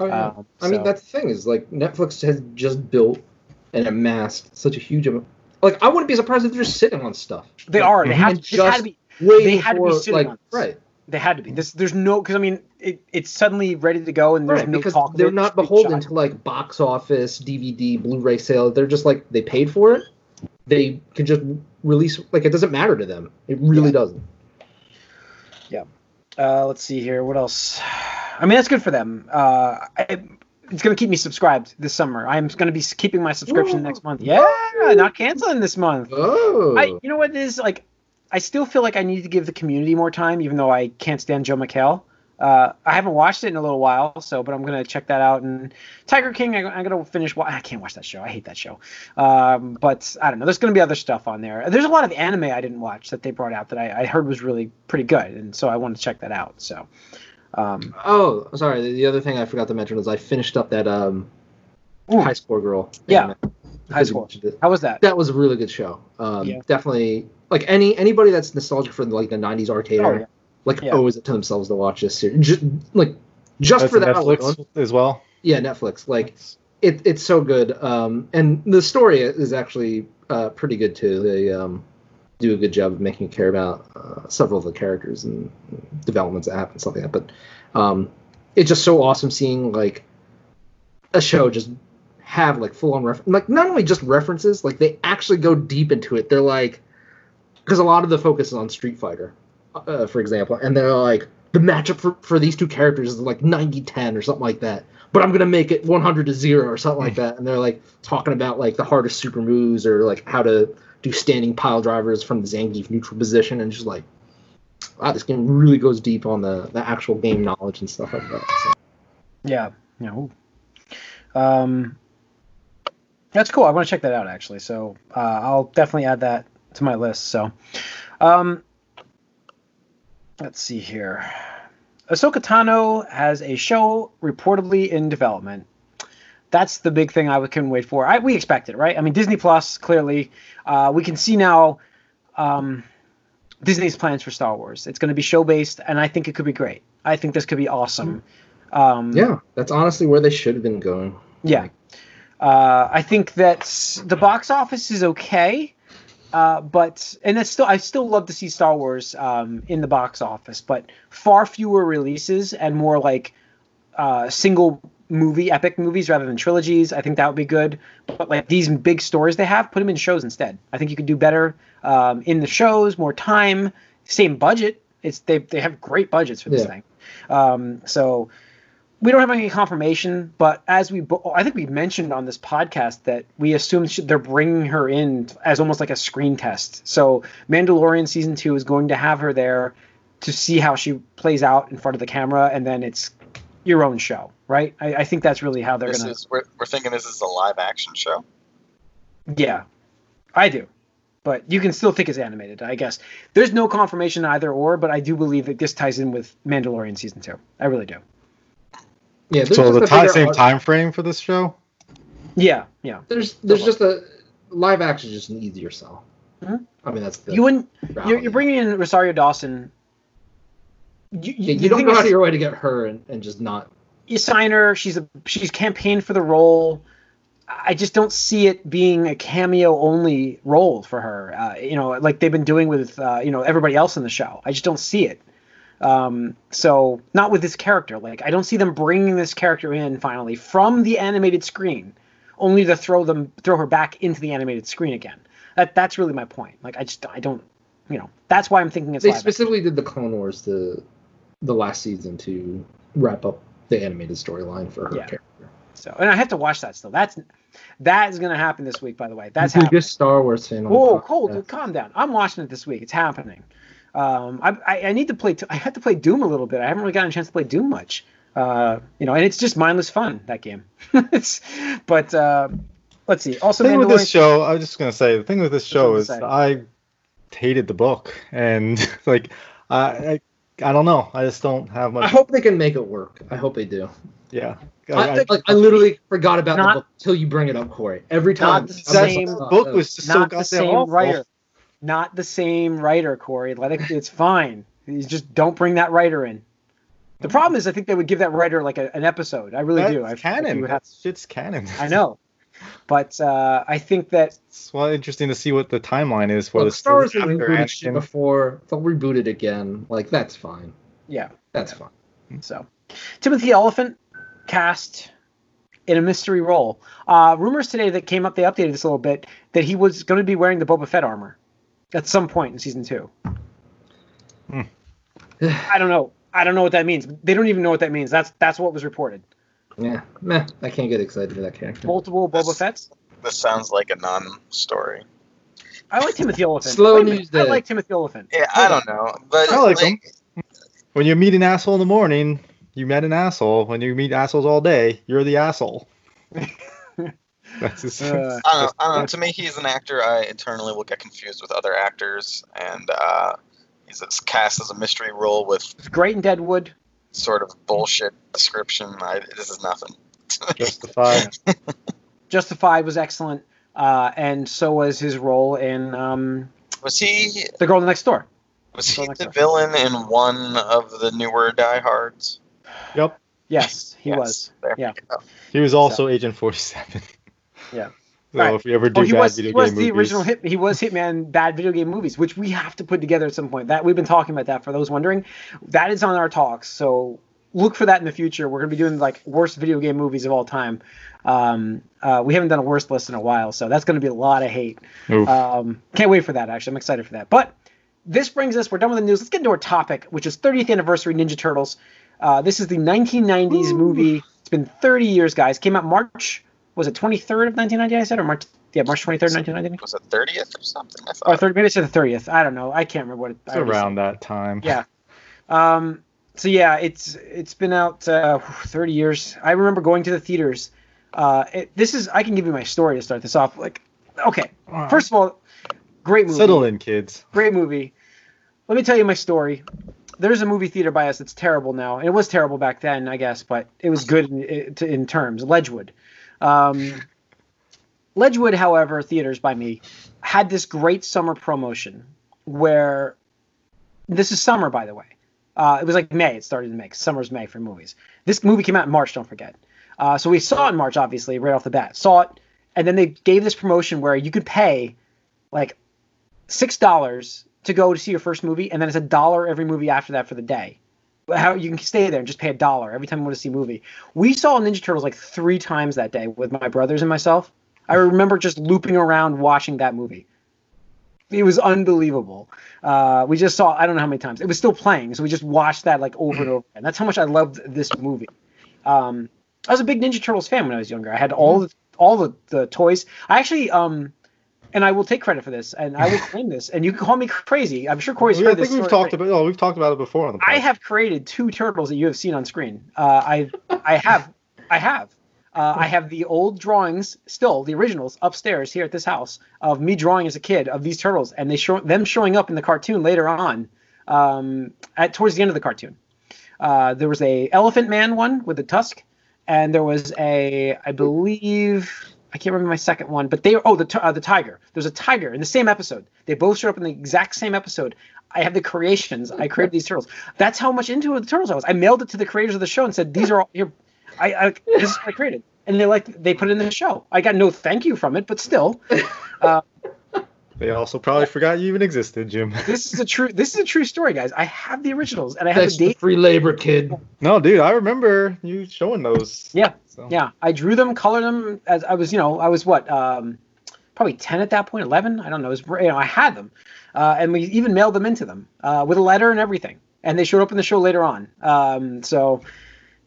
S4: Oh, yeah.
S1: Um,
S4: I mean, that's the thing is like Netflix has just built and amassed such a huge amount. Like, I wouldn't be surprised if they're just sitting on stuff.
S1: They
S4: Like,
S1: are. They have.
S4: And
S1: This had to
S4: just
S1: be. they had to be sitting
S4: like,
S1: on this.
S4: right,
S1: They had to be. This there's no because I mean it, it's suddenly ready to go and there's
S4: right,
S1: no
S4: because
S1: talk.
S4: they're
S1: it,
S4: not beholden to like box office, DVD, Blu-ray sale. They're just like they paid for it. They can just release. Like it doesn't matter to them. It really
S1: Yeah.
S4: doesn't. Yeah.
S1: Uh, let's see here. What else? I mean that's good for them. Uh, I, it's gonna keep me subscribed this summer. I'm gonna be keeping my subscription
S4: Ooh.
S1: next month. Yeah, not canceling this month.
S4: Oh,
S1: I you know what it is like. I still feel like I need to give the community more time, even though I can't stand Joel McHale. Uh, I haven't watched it in a little while, so but I'm gonna check that out. And Tiger King, I, I'm gonna finish. wa- I can't watch that show. I hate that show. Um, but I don't know. There's gonna be other stuff on there. There's a lot of anime I didn't watch that they brought out that I, I heard was really pretty good, and so I want to check that out. So, um,
S4: oh, sorry. The, the other thing I forgot to mention is I finished up that um, High Score Girl.
S1: Yeah. High
S4: Because you
S1: Score.
S4: mentioned it.
S1: how was that?
S4: That was a really good show. Um,
S1: Yeah.
S4: Definitely, like any anybody that's nostalgic for like the '90s arcade,
S1: Oh, yeah.
S4: like
S1: Yeah.
S4: owes it to themselves to watch this series. Just, like just
S3: That's
S4: for that
S3: Netflix
S4: alone.
S3: as well.
S4: Yeah, Netflix. Like it, it's so good. Um, and the story is actually uh, pretty good too. They um, do a good job of making you care about uh, several of the characters and developments that happen, stuff like that. But um, it's just so awesome seeing like a show just have like full on reference, like not only just references, like they actually go deep into it. They're like because a lot of the focus is on Street Fighter, uh, for example, and they're like the matchup for, for these two characters is like 90-10 or something like that. But I'm gonna make it 100 to zero or something like that, and they're like talking about like the hardest super moves or like how to do standing pile drivers from the Zangief neutral position, and just like wow, this game really goes deep on the the actual game knowledge and stuff like that. So.
S1: Yeah. Yeah. ooh. Um, that's cool. I want to check that out actually. So uh, I'll definitely add that to my list. So, um, let's see here. Ahsoka Tano has a show reportedly in development. That's the big thing I can wait for. I, we expect it, right? I mean, Disney Plus clearly. Uh, we can see now um, Disney's plans for Star Wars. It's going to be show based, and I think it could be great. I think this could be awesome. Um,
S4: Yeah, that's honestly where they should have been going.
S1: yeah. Uh, I think that the box office is okay, uh, but and it's still I still love to see Star Wars um, in the box office, but far fewer releases and more like uh, single movie epic movies rather than trilogies. I think that would be good. But like these big stories they have, put them in shows instead. I think you could do better um, in the shows, more time, same budget. It's they they have great budgets for this
S4: Yeah.
S1: thing. Um, so we don't have any confirmation, but as we, bo- I think we mentioned on this podcast that we assume they're bringing her in as almost like a screen test. So Mandalorian season two is going to have her there to see how she plays out in front of the camera, and then it's your own show, right? I, I think that's really how they're going
S2: to. We're, we're thinking this is a live action show.
S1: Yeah, I do. But you can still think it's animated, I guess. There's no confirmation either or, but I do believe that this ties in with Mandalorian season two. I really do.
S4: Yeah,
S3: So the
S4: a
S3: same
S4: arc-
S3: time frame for this show.
S1: Yeah, yeah.
S4: There's there's just a live action is just an easier sell.
S1: Mhm.
S4: I mean that's the
S1: You wouldn't. You're, you're bringing in Rosario Dawson. You,
S4: Yeah,
S1: you,
S4: you don't go out of your way to get her and, and just not.
S1: you sign her. She's a she's campaigned for the role. I just don't see it being a cameo only role for her. Uh, you know, like they've been doing with uh, you know everybody else in the show. I just don't see it. Um, so not with this character. Like I don't see them bringing this character in finally from the animated screen, only to throw them throw her back into the animated screen again. That that's really my point. Like I just I don't. You know, that's why I'm thinking it's
S4: They specifically did the Clone Wars the the last season to wrap up the animated storyline for her
S1: Yeah.
S4: character.
S1: So, and I have to watch that still. That's that is going to happen this week, by the way. That's
S4: the biggest Star Wars fan.
S1: Whoa, cold, calm down. I'm watching it this week. It's happening. Um, I, I, I need to play. I have to play Doom a little bit. I haven't really gotten a chance to play Doom much. Uh, you know, and it's just mindless fun that game. it's, but uh, let's see. Also,
S3: The thing with this show, I was just gonna say, the thing with this show is
S1: I'm saying.
S3: I hated the book, and like I, I, I don't know, I just don't have much.
S4: I hope they can make it work. I hope they do.
S3: yeah,
S4: I,
S3: I, I,
S4: like I literally forgot about
S1: Not-
S4: the book until you bring it up, Corey. Every time.
S1: Not
S4: time
S1: the same
S4: like, oh,
S3: book was just so
S1: not
S3: goddamn
S1: the same
S3: awful.
S1: writer. Not the same writer, Corey. Let it, it's fine. You just don't bring that writer in. The problem is, I think they would give that writer like a, an episode. I really do. I
S3: That's
S1: I think
S3: canon.
S1: you would have-
S3: That shit's canon.
S1: I know, but uh, I think that
S3: It's well interesting to see what the timeline is for
S4: Look,
S3: this.
S4: Star Wars has rebooted shit before. They'll reboot it again. Like that's fine.
S1: yeah.
S4: That's fine.
S1: So, Timothy Olyphant cast in a mystery role. Uh, rumors today that came up, they updated this a little bit, that he was going to be wearing the Boba Fett armor at some point in season two.
S3: Hmm.
S1: I don't know. I don't know what that means. They don't even know what that means. That's that's what was reported.
S4: Yeah, meh. I can't get excited for that character.
S1: Multiple Boba Fett's.
S2: This sounds like a non-story.
S1: I like Timothy Olyphant.
S4: Slow
S1: Wait a
S4: news
S1: I
S4: day.
S1: like Timothy Olyphant.
S2: Yeah, I don't know, but
S3: I like
S2: like,
S3: When you meet an asshole in the morning, you met an asshole. When you meet assholes all day, you're the asshole. That's his.
S1: Uh,
S2: I don't, know, I don't know. To me, he's an actor. I internally will get confused with other actors, and uh, he's cast as a mystery role with
S1: It's great in Deadwood.
S2: sort of bullshit description. I, this is nothing.
S3: Justified.
S1: Justified was excellent, uh, and so was his role in um,
S2: Was he
S1: The Girl Next Door.
S2: was he the
S1: door.
S2: villain in one of the newer Die Hards?
S3: Yep.
S1: Yes, he
S2: Yes,
S1: was.
S2: there
S1: Yeah.
S3: He was also Agent 47.
S1: Yeah.
S3: So
S1: Right.
S3: if we ever do
S1: Oh, he
S3: bad
S1: was,
S3: video
S1: he was
S3: game
S1: the
S3: movies,
S1: original hit. He was Hitman bad video game movies, which we have to put together at some point. That we've been talking about that for those wondering. That is on our talks. So look for that in the future. We're gonna be doing like worst video game movies of all time. Um, uh, we haven't done a worst list in a while, so that's gonna be a lot of hate. Um, can't wait for that. Actually, I'm excited for that. But this brings us. We're done with the news. Let's get into our topic, which is 30th anniversary Ninja Turtles. Uh, this is the 1990s movie. It's been 30 years, guys. Came out March. Was it 23rd of 1990? I said or March. Yeah, March 23rd, 1990.
S2: Was it 30th or something? I
S1: Or 30, maybe it's the 30th. I don't know. I can't remember what it,
S3: it's
S1: I already
S3: around that time.
S1: Yeah. Um, so yeah, it's it's been out uh, 30 years. I remember going to the theaters. Uh, it, this is I can give you my story to start this off. Like, okay, first of all, great movie.
S3: Settle in, kids.
S1: Great movie. Let me tell you my story. There's a movie theater by us that's terrible now, and it was terrible back then, I guess, but it was good in, in, in terms. Ledgewood. Um, Ledgewood, however, theaters by me had this great summer promotion where this is summer, by the way. Uh, it was like May. It started in May. Summer's May for movies. This movie came out in March. Don't forget. Uh, so we saw it in March, obviously, right off the bat. Saw it, and then they gave this promotion where you could pay like six dollars to go to see your first movie, and then it's a dollar every movie after that for the day. How you can stay there and just pay a dollar every time you want to see a movie. We saw Ninja Turtles like three times that day with my brothers and myself. I remember just looping around watching that movie. It was unbelievable. Uh, we just saw I don't know how many times. It was still playing, so we just watched that like over and over. And that's how much I loved this movie. Um, I was a big Ninja Turtles fan when I was younger. I had all the all the, the toys. I actually um, and I will take credit for this, and I will claim this, and you can call me crazy. I'm sure Corey's
S3: Yeah, I
S1: heard
S3: think
S1: this.
S3: we've talked about. Oh, we've talked about it before on the. Podcast.
S1: I have created two turtles that you have seen on screen. Uh, I I have I have. Uh, I have the old drawings, still the originals, upstairs here at this house of me drawing as a kid of these turtles, and they show them showing up in the cartoon later on, um, at towards the end of the cartoon. Uh, there was a Elephant Man one with a tusk, and there was a I believe I can't remember my second one, but they are, oh the uh, the tiger. There's a tiger in the same episode. They both showed up in the exact same episode. I have the creations. I created these turtles. That's how much into the turtles I was. I mailed it to the creators of the show and said, "These are all here. I, I this is what I created." And they like they put it in the show. I got no thank you from it, but still,
S3: They also probably forgot you even existed, Jim.
S1: this is a true this is a true story, guys. I have the originals and I have
S4: That's
S1: the
S4: the
S1: date.
S4: free labor, kid.
S3: No, dude, I remember you showing those.
S1: Yeah,
S3: So.
S1: Yeah, I drew them, colored them as I was, you know, I was what, um, probably ten at that point, eleven. I don't know. It was, you know, I had them, uh, and we even mailed them into them uh, with a letter and everything, and they showed up in the show later on. Um, so,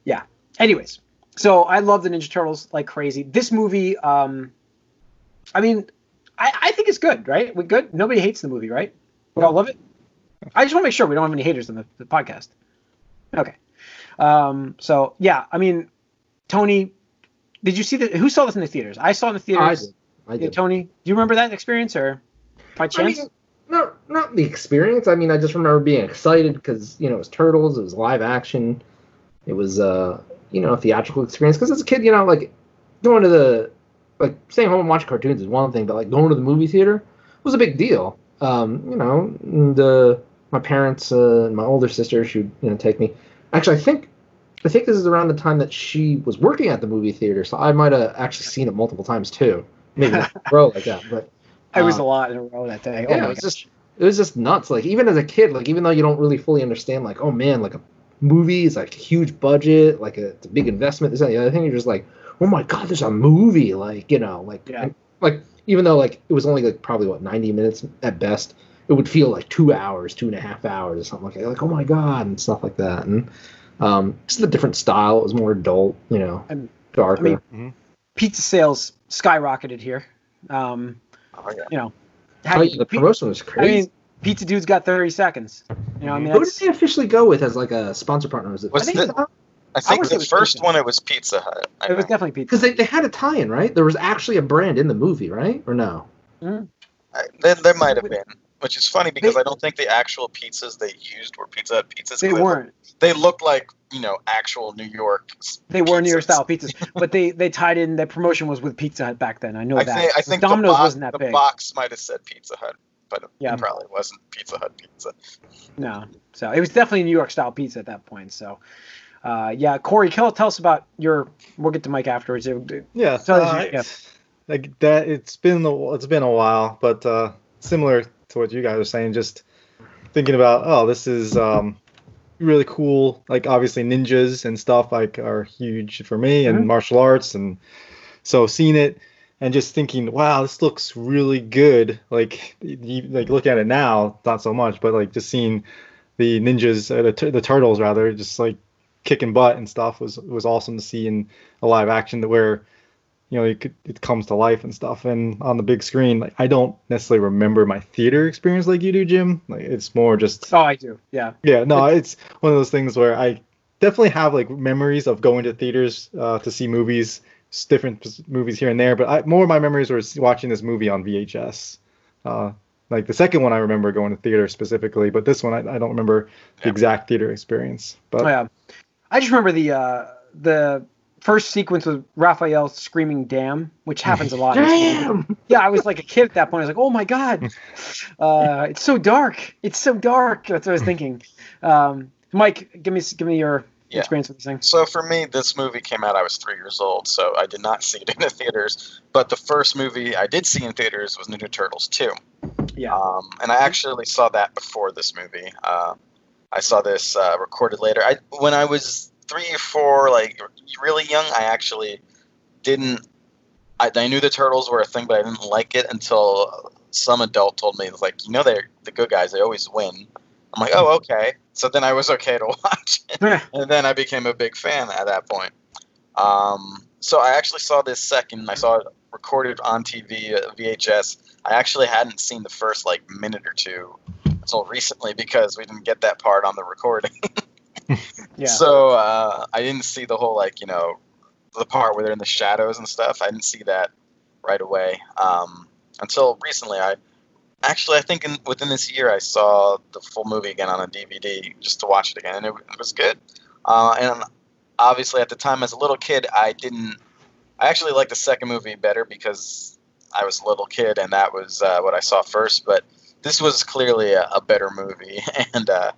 S1: yeah. Anyways, so I love the Ninja Turtles like crazy. This movie, um, I mean, I, I think it's good, right? We good. Nobody hates the movie, right? We all love it. I just want to make sure we don't have any haters on the, the podcast. Okay. Um, so yeah, I mean, Tony, did you see the? Who saw this in the theaters? I saw it in the
S4: I
S1: theaters.
S4: did. I
S1: Yeah,
S4: did.
S1: Tony, do you remember that experience or by
S4: I
S1: chance?
S4: mean, not not the experience. I mean, I just remember being excited because you know it was turtles. It was live action. It was uh you know a theatrical experience because as a kid, you know, like going to the like staying home and watching cartoons is one thing, but like going to the movie theater was a big deal. Um, you know, uh, my parents uh, and my older sister, she would you know take me. Actually, I think I think this is around the time that she was working at the movie theater, so I might have actually seen it multiple times too. Maybe in a row like that, but
S1: I was
S4: uh,
S1: a lot in a row that day.
S4: yeah,
S1: oh my
S4: it was
S1: gosh.
S4: just it was just nuts. Like even as a kid, like even though you don't really fully understand, like oh man, like a movie is like a huge budget, like a, it's a big investment. This and the other thing, you're just like, oh my god, there's a movie. Like you know, like
S1: Yeah.
S4: and, like even though like it was only like probably what 90 minutes at best, it would feel like two hours, two and a half hours or something like that. Like oh my god, and stuff like that. And um, just a different style. It was more adult, you know,
S1: And-
S4: darker.
S1: I mean, pizza sales skyrocketed here. Um,
S2: Oh, yeah.
S1: you know,
S4: Oh, yeah, the
S1: pi-
S4: promotion was
S1: I
S4: crazy.
S1: mean, Pizza Dude's got 30 seconds. You know, I mean,
S4: Who did they officially go with as like a sponsor partner? Was it?
S2: Was
S1: I think
S2: the-
S1: it's-
S2: I think
S1: wanna
S2: the first
S1: Pizza
S2: one it was Pizza Hut. I
S1: it was
S2: think.
S1: definitely pizza.
S4: Because they, they had a tie-in, right? There was actually a brand in the movie, right? Or no?
S1: Mm.
S2: I, there, there might have been, which is funny because
S1: They-
S2: I don't think the actual pizzas they used were Pizza Hut pizzas. 'cause
S1: They
S2: look-
S1: weren't.
S2: They looked like you know actual New York.
S1: They were New York style pizzas, but they they tied in. Their promotion was with Pizza Hut back then. I know
S2: I
S1: that.
S2: think I think the
S1: Domino's
S2: box,
S1: wasn't that
S2: the
S1: big.
S2: box might have said Pizza Hut, but
S1: Yeah.
S2: it probably wasn't Pizza Hut pizza.
S1: No, so it was definitely New York style pizza at that point. So, uh, yeah, Corey, tell, tell us about your. We'll get to Mike afterwards.
S3: Yeah,
S1: So
S3: uh,
S1: it's- yeah.
S3: like that. It's been a, it's been a while, but uh, similar to what you guys are saying, just thinking about oh, this is um, really cool. Like obviously ninjas and stuff like are huge for me and
S1: Mhm.
S3: martial arts, and so seeing it and just thinking, wow, this looks really good. Like you, like look at it now, not so much, but like just seeing the ninjas, uh, the, the turtles rather, just like kicking butt and stuff was was awesome to see in a live action that where you know it, could, it comes to life and stuff and on the big screen like i don't necessarily remember my theater experience like you do jim like it's more just
S1: oh, I do. Yeah.
S3: yeah no it's one of those things where i definitely have like memories of going to theaters uh, to see movies different movies here and there but I, more of my memories were watching this movie on vhs uh, like the second one i remember going to theater specifically but this one i, I don't remember the
S2: Yeah.
S3: exact theater experience but
S1: Oh, yeah. I just remember the uh, the first sequence with Raphael screaming "damn," which happens a lot. in this movie.
S4: Damn!
S1: Yeah, I was like a kid at that point. I was like, "Oh my god, uh, it's so dark! It's so dark." That's what I was thinking. Um, Mike, give me give me your
S2: Yeah.
S1: experience with this thing.
S2: So for me, this movie came out. I was three years old, so I did not see it in the theaters. But the first movie I did see in theaters was Ninja Turtles 2.
S1: Yeah.
S2: Um, and I actually saw that before this movie. Uh, I saw this uh, recorded later. I when I was three or four, like really young, I actually didn't. I, I knew the turtles were a thing, but I didn't like it until some adult told me, like, you know, they're the good guys. They always win. I'm like, oh, okay. So then I was okay to watch it, and then I became a big fan at that point. Um, so I actually saw this second. I saw it recorded on TV, uh, VHS. I actually hadn't seen the first like minute or two until recently because we didn't get that part on the recording.
S1: Yeah.
S2: So uh, I didn't see the whole like you know the part where they're in the shadows and stuff. I didn't see that right away um, until recently. I actually I think in, within this year I saw the full movie again on a DVD just to watch it again, and it, it was good. Uh, and obviously at the time as a little kid I didn't. I actually liked the second movie better because I was a little kid and that was uh, what I saw first. But this was clearly a, a better movie, and uh,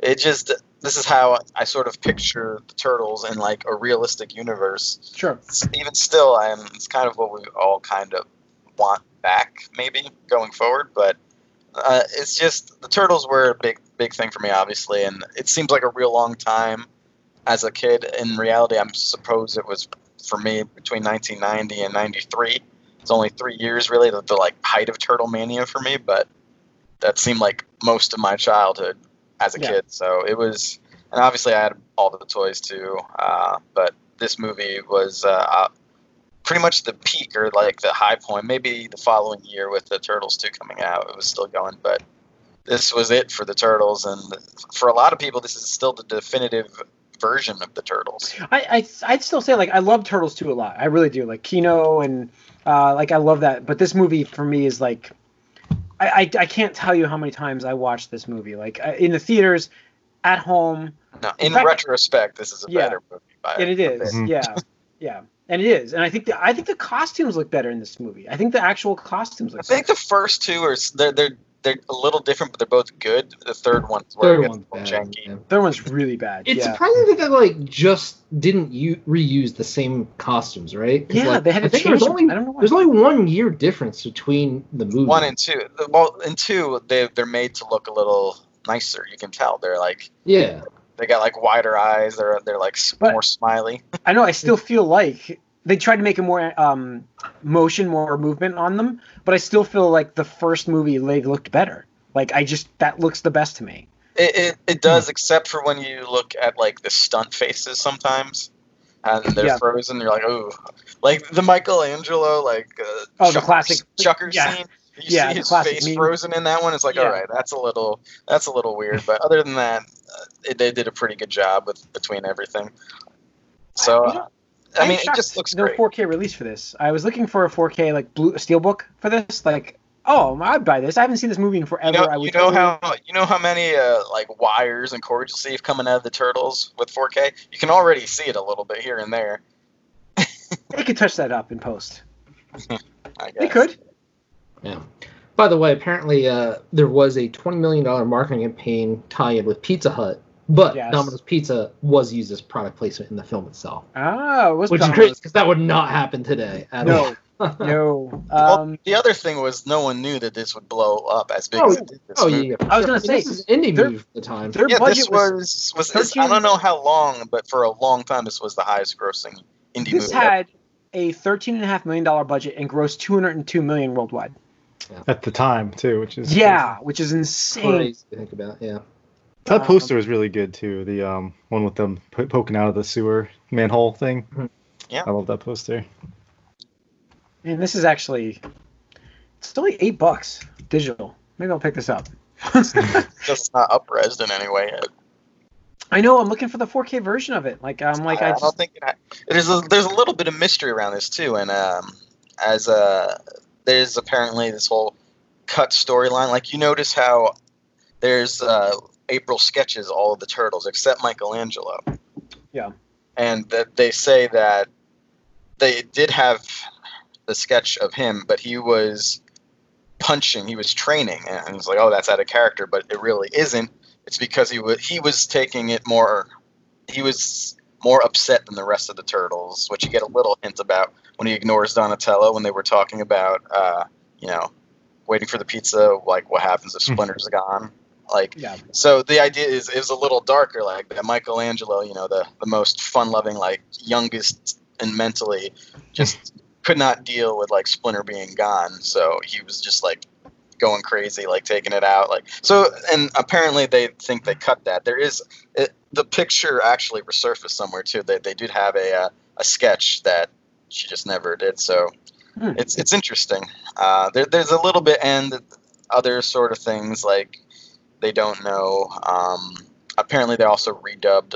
S2: it just this is how I sort of picture the turtles in like a realistic universe.
S1: Sure.
S2: Even still, I am. It's kind of what we all kind of want back, maybe going forward. But uh, it's just the turtles were a big, big thing for me, obviously, and it seems like a real long time as a kid. In reality, I'm suppose it was for me between 1990 and 93. It's only three years, really, the, the like height of turtle mania for me, but that seemed like most of my childhood as a
S1: Yeah.
S2: kid. So it was, and obviously I had all the toys too. Uh, but this movie was uh, uh, pretty much the peak or like the high point. Maybe the following year with the Turtles 2 coming out, it was still going, but this was it for the Turtles. And for a lot of people, this is still the definitive version of the Turtles.
S1: I, I I'd still say like I love Turtles 2 a lot. I really do. Like Keno and uh, like I love that. But this movie for me is like I, I I can't tell you how many times I watched this movie. Like uh, in the theaters, at home,
S2: Now, in
S1: fact-
S2: retrospect, this is a
S1: Yeah.
S2: better movie. By
S1: and it is. Yeah, yeah, and it is. And I think the I think the costumes look better in this movie. I think the actual costumes look.
S2: I think the first two are they're they're they're a little different, but they're both good. The third one's
S4: Third one's bad.
S2: janky.
S4: yeah.
S1: Third one's really bad.
S4: It's
S1: yeah.
S4: surprising that they like just didn't u- reuse the same costumes, right?
S1: Yeah,
S4: like,
S1: they had
S4: I
S1: to
S4: think
S1: change.
S4: there's only
S1: I don't know
S4: there's only one year difference between the movies.
S2: One and two. Well, in two, they they're made to look a little nicer. You can tell they're like
S4: yeah,
S2: they got like wider eyes. They're they're like
S1: But-
S2: more smiley.
S1: I know. I still feel like they tried to make a more um, motion, more movement on them, but I still feel like the first movie they looked better. Like I just that looks the best to me.
S2: It, it it does, except for when you look at like the stunt faces sometimes, and they're
S1: Yeah.
S2: frozen. You're like, ooh, like the Michelangelo like uh,
S1: Oh, the classic-
S2: Chucker
S1: yeah.
S2: scene. You
S1: Yeah,
S2: see his face
S1: meme.
S2: frozen in that one. It's like,
S1: Yeah.
S2: all right, that's a little that's a little weird. But other than that, uh, it, they did a pretty good job with between everything. So.
S1: You know,
S2: I mean, it
S1: shocked
S2: just looks
S1: no
S2: great.
S1: 4K release for this. I was looking for a 4K like blue steelbook for this. Like, oh, I'd buy this. I haven't seen this movie in forever.
S2: You know,
S1: I
S2: you know
S1: totally-
S2: how you know how many uh, like wires and cords you'll see coming out of the turtles with 4K. You can already see it a little bit here and there.
S1: they could touch that up in post.
S2: I guess.
S1: They could.
S4: yeah. By the way, apparently uh, there was a twenty million dollar marketing campaign tie-in with Pizza Hut, but
S1: Yes.
S4: Domino's Pizza was used as product placement in the film itself,
S1: Ah, it was
S4: which is
S1: Domino's.
S4: great because that would not happen today. At
S1: No,
S4: all.
S1: no.
S2: Well,
S1: Um,
S2: the other thing was no one knew that this would blow up as big
S4: Oh,
S2: as it did. This
S4: oh
S2: movie.
S4: yeah.
S1: I was gonna
S4: I mean,
S1: say,
S4: this is indie
S1: they're-
S4: movie at the time.
S1: their
S2: Yeah,
S1: budget
S2: this
S1: was.
S2: was was, is-
S1: 13
S2: I don't know how long, but for a long time, this was the highest grossing indie
S1: This
S2: movie.
S1: had a thirteen and a half million dollar budget and grossed two hundred and two million worldwide.
S3: at the time too, which is
S1: Yeah, which is insane.
S4: Crazy to think about. Yeah.
S3: That
S1: Um,
S3: poster is really good too. The um one with them po- poking out of the sewer manhole thing.
S4: Mhm.
S2: Yeah.
S3: I love that poster.
S1: And this is actually it's only eight bucks digital. Maybe I'll pick this up.
S2: Just not up-resed in any way.
S1: I know. I'm looking for the 4K version of it. Like I'm like I,
S2: I,
S1: just,
S2: don't think it there's a, there's a little bit of mystery around this too, and um, as uh, there's apparently this whole cut storyline. Like you notice how there's uh, April sketches all of the turtles except Michelangelo.
S1: Yeah.
S2: and that they say that they did have the sketch of him, but he was punching, he was training, and it's like, oh, that's out of character, but it really isn't. It's because he was he was taking it more. He was more upset than the rest of the turtles, which you get a little hint about when he ignores Donatello when they were talking about, uh, you know, waiting for the pizza. Like, what happens if Splinter's gone? Like,
S1: yeah.
S2: so the idea is is a little darker, like that Michelangelo, you know, the the most fun-loving, like youngest and mentally, just could not deal with like Splinter being gone. So he was just like going crazy, like taking it out, like so. And apparently they think they cut that. There is it, the picture actually resurfaced somewhere too. They they did have a uh, a sketch that she just never did. So
S1: Hmm.
S2: it's it's interesting. Uh, there, there's a little bit and other sort of things like they don't know. Um, apparently, they also redubbed.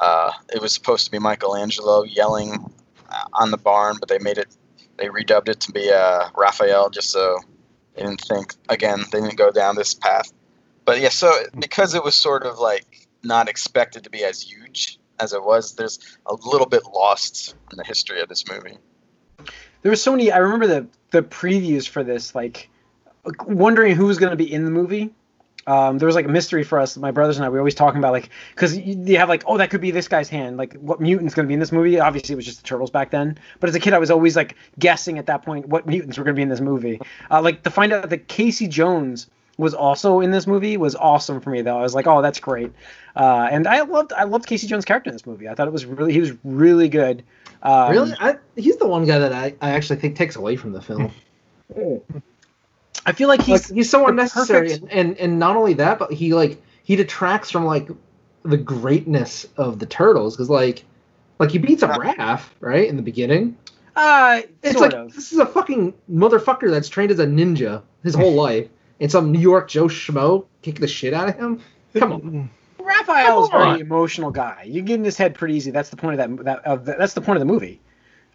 S2: Uh, it was supposed to be Michelangelo yelling on the barn, but they made it. They redubbed it to be uh, Raphael, just so they didn't think again. They didn't go down this path. But yeah, so because it was sort of like not expected to be as huge as it was, there's a little bit lost in the history of this movie.
S1: there was so many. I remember the the previews for this, like wondering who was going to be in the movie. Um, there was like a mystery for us, my brothers and I. We were always talking about like because you, you have like, oh, that could be this guy's hand. Like, what mutant's going to be in this movie? Obviously, it was just the turtles back then. But as a kid, I was always like guessing at that point what mutants were going to be in this movie. Uh, like to find out that Casey Jones was also in this movie was awesome for me though. I was like, oh, that's great. Uh, and I loved I loved Casey Jones' character in this movie. I thought it was really he was really good. Um,
S4: really, I, he's the one guy that I, I actually think takes away from the film.
S1: I feel like he's
S4: He's he's so unnecessary,
S1: perfect-
S4: and, and and not only that, but he like he detracts from like the greatness of the turtles because like like he beats up Raph right in the beginning.
S1: uh,
S4: It's
S1: sort
S4: like
S1: of.
S4: this is a fucking motherfucker that's trained as a ninja his whole life, and some New York Joe schmo kick the shit out of him. Come on,
S1: Raphael's a
S4: Come on.
S1: very emotional guy. You get in his head pretty easy. That's the point of that. that of the, that's the point of the movie.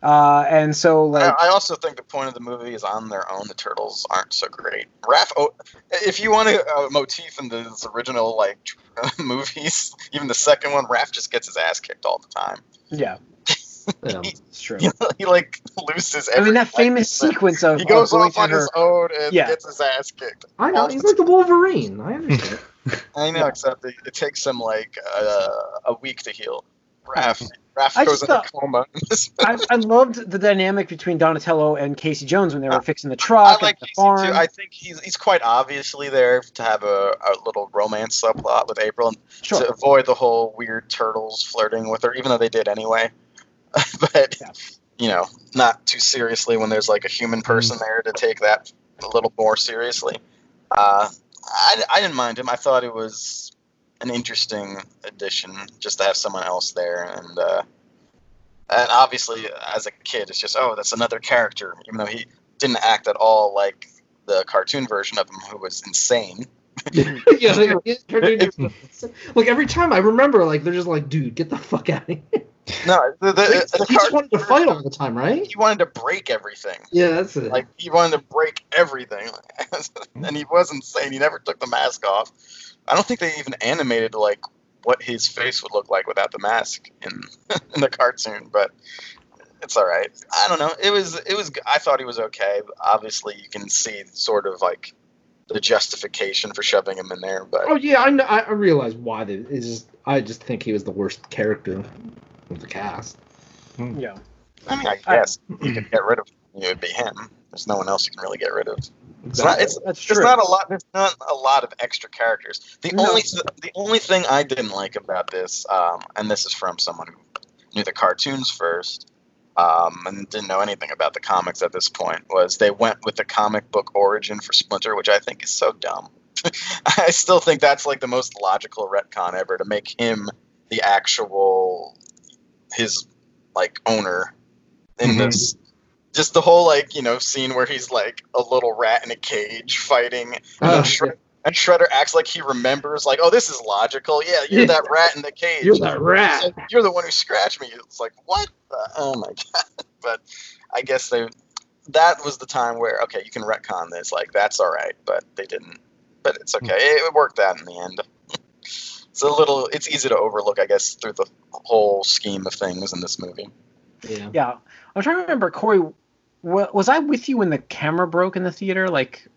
S1: Uh, and so like
S2: I, I also think the point of the movie is on their own. The turtles aren't so great. Raph, oh, if you want a, a motif in the original like movies, even the second one, Raph just gets his ass kicked all the time.
S1: yeah,
S4: Yeah.
S1: it's true.
S2: He, he like loses.
S1: I mean that famous
S2: fight.
S1: sequence of
S2: He goes
S1: of
S2: off
S1: to
S2: on
S1: her,
S2: his own and
S1: Yeah.
S2: gets his ass kicked.
S4: I know he's like the Wolverine. I understand.
S2: I know,
S1: Yeah.
S2: except it, it takes him like uh, a week to heal. Raph, Raph
S1: I
S2: goes into coma.
S1: I, I loved the dynamic between Donatello and Casey Jones when they were
S2: Uh,
S1: fixing the truck.
S2: I
S1: truck
S2: like
S1: and the
S2: Casey
S1: farm.
S2: too. I think he's he's quite obviously there to have a, a little romance subplot with April and
S1: sure.
S2: to avoid the whole weird turtles flirting with her, even though they did anyway. but
S1: Yeah.
S2: you know, not too seriously when there's like a human person there to take that a little more seriously. Uh, I, I didn't mind him. I thought it was an interesting addition just to have someone else there, and uh, and obviously as a kid, it's just oh, that's another character, even though he didn't act at all like the cartoon version of him, who was insane.
S4: yeah, like, it turned into- like every time I remember, like they're just like, dude, get the fuck out of here.
S2: No, the, the, the
S4: he just wanted to fight all the time, right?
S2: he wanted to break everything.
S4: Yeah, that's it.
S2: Like he wanted to break everything, and he was insane. he never took the mask off. I don't think they even animated like what his face would look like without the mask in in the cartoon, but it's all right. I don't know. It was it was. I thought he was okay. Obviously, you can see sort of like the justification for shoving him in there, but
S4: oh yeah, I know, I I realize why they. It's just I just think he was the worst character of the cast. Hmm.
S1: yeah.
S2: I mean, I
S1: I-
S2: guess you could get rid of him. It would be him. There's no one else you can really get rid of. It's not. It's
S1: That's
S2: There's
S1: true.
S2: not a lot. There's not a lot of extra characters. The
S1: No.
S2: only the only thing I didn't like about this, um, and this is from someone who knew the cartoons first, um, and didn't know anything about the comics at this point, was they went with the comic book origin for Splinter, which I think is so dumb. I still think that's like the most logical retcon ever to make him the actual his like owner in
S3: Mhm.
S2: this just the whole like you know scene where he's like a little rat in a cage fighting and,
S4: Uh,
S2: then Shred- and Shredder acts like he remembers like oh this is logical. Yeah you're
S4: Yeah.
S2: that rat in the cage.
S4: You're that rat.
S2: Like, you're the one who scratched me. It's like what the, oh my god. But I guess they that was the time where okay you can retcon this. Like that's all right. But they didn't. But it's okay. It, it worked out in the end. It's a little it's easy to overlook I guess through the whole scheme of things in this movie.
S4: Yeah.
S1: Yeah, I'm trying to remember, Corey. Wa- Was I with you when the camera broke in the theater, like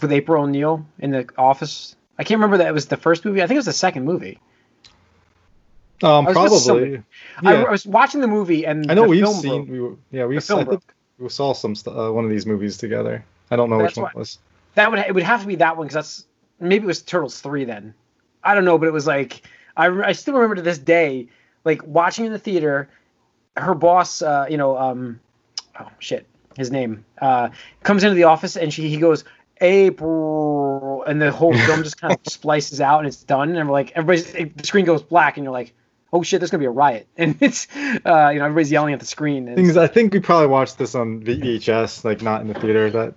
S1: with April O'Neil in the office? I can't remember that it was the first movie. I think it was the second movie.
S3: Um,
S1: I
S3: probably.
S1: I,
S3: Yeah.
S1: I was watching the movie and
S3: I know we've seen. We were, yeah, we.
S1: Film
S3: we saw some st- uh, one of these movies together. I don't know
S1: That's
S3: which one
S1: why-
S3: was.
S1: That would it would have to be that one because that's maybe it was Turtles three then. I don't know, but it was like I, I still remember to this day like watching in the theater. Her boss, uh, you know, um, oh shit, his name uh, comes into the office and she he goes April, and the whole film just kind of splices out and it's done, and we're like everybody's the screen goes black and you're like, oh shit, there's gonna be a riot, and it's uh, you know everybody's yelling at the screen.
S3: Things I think we probably watched this on VHS, like not in the theater. That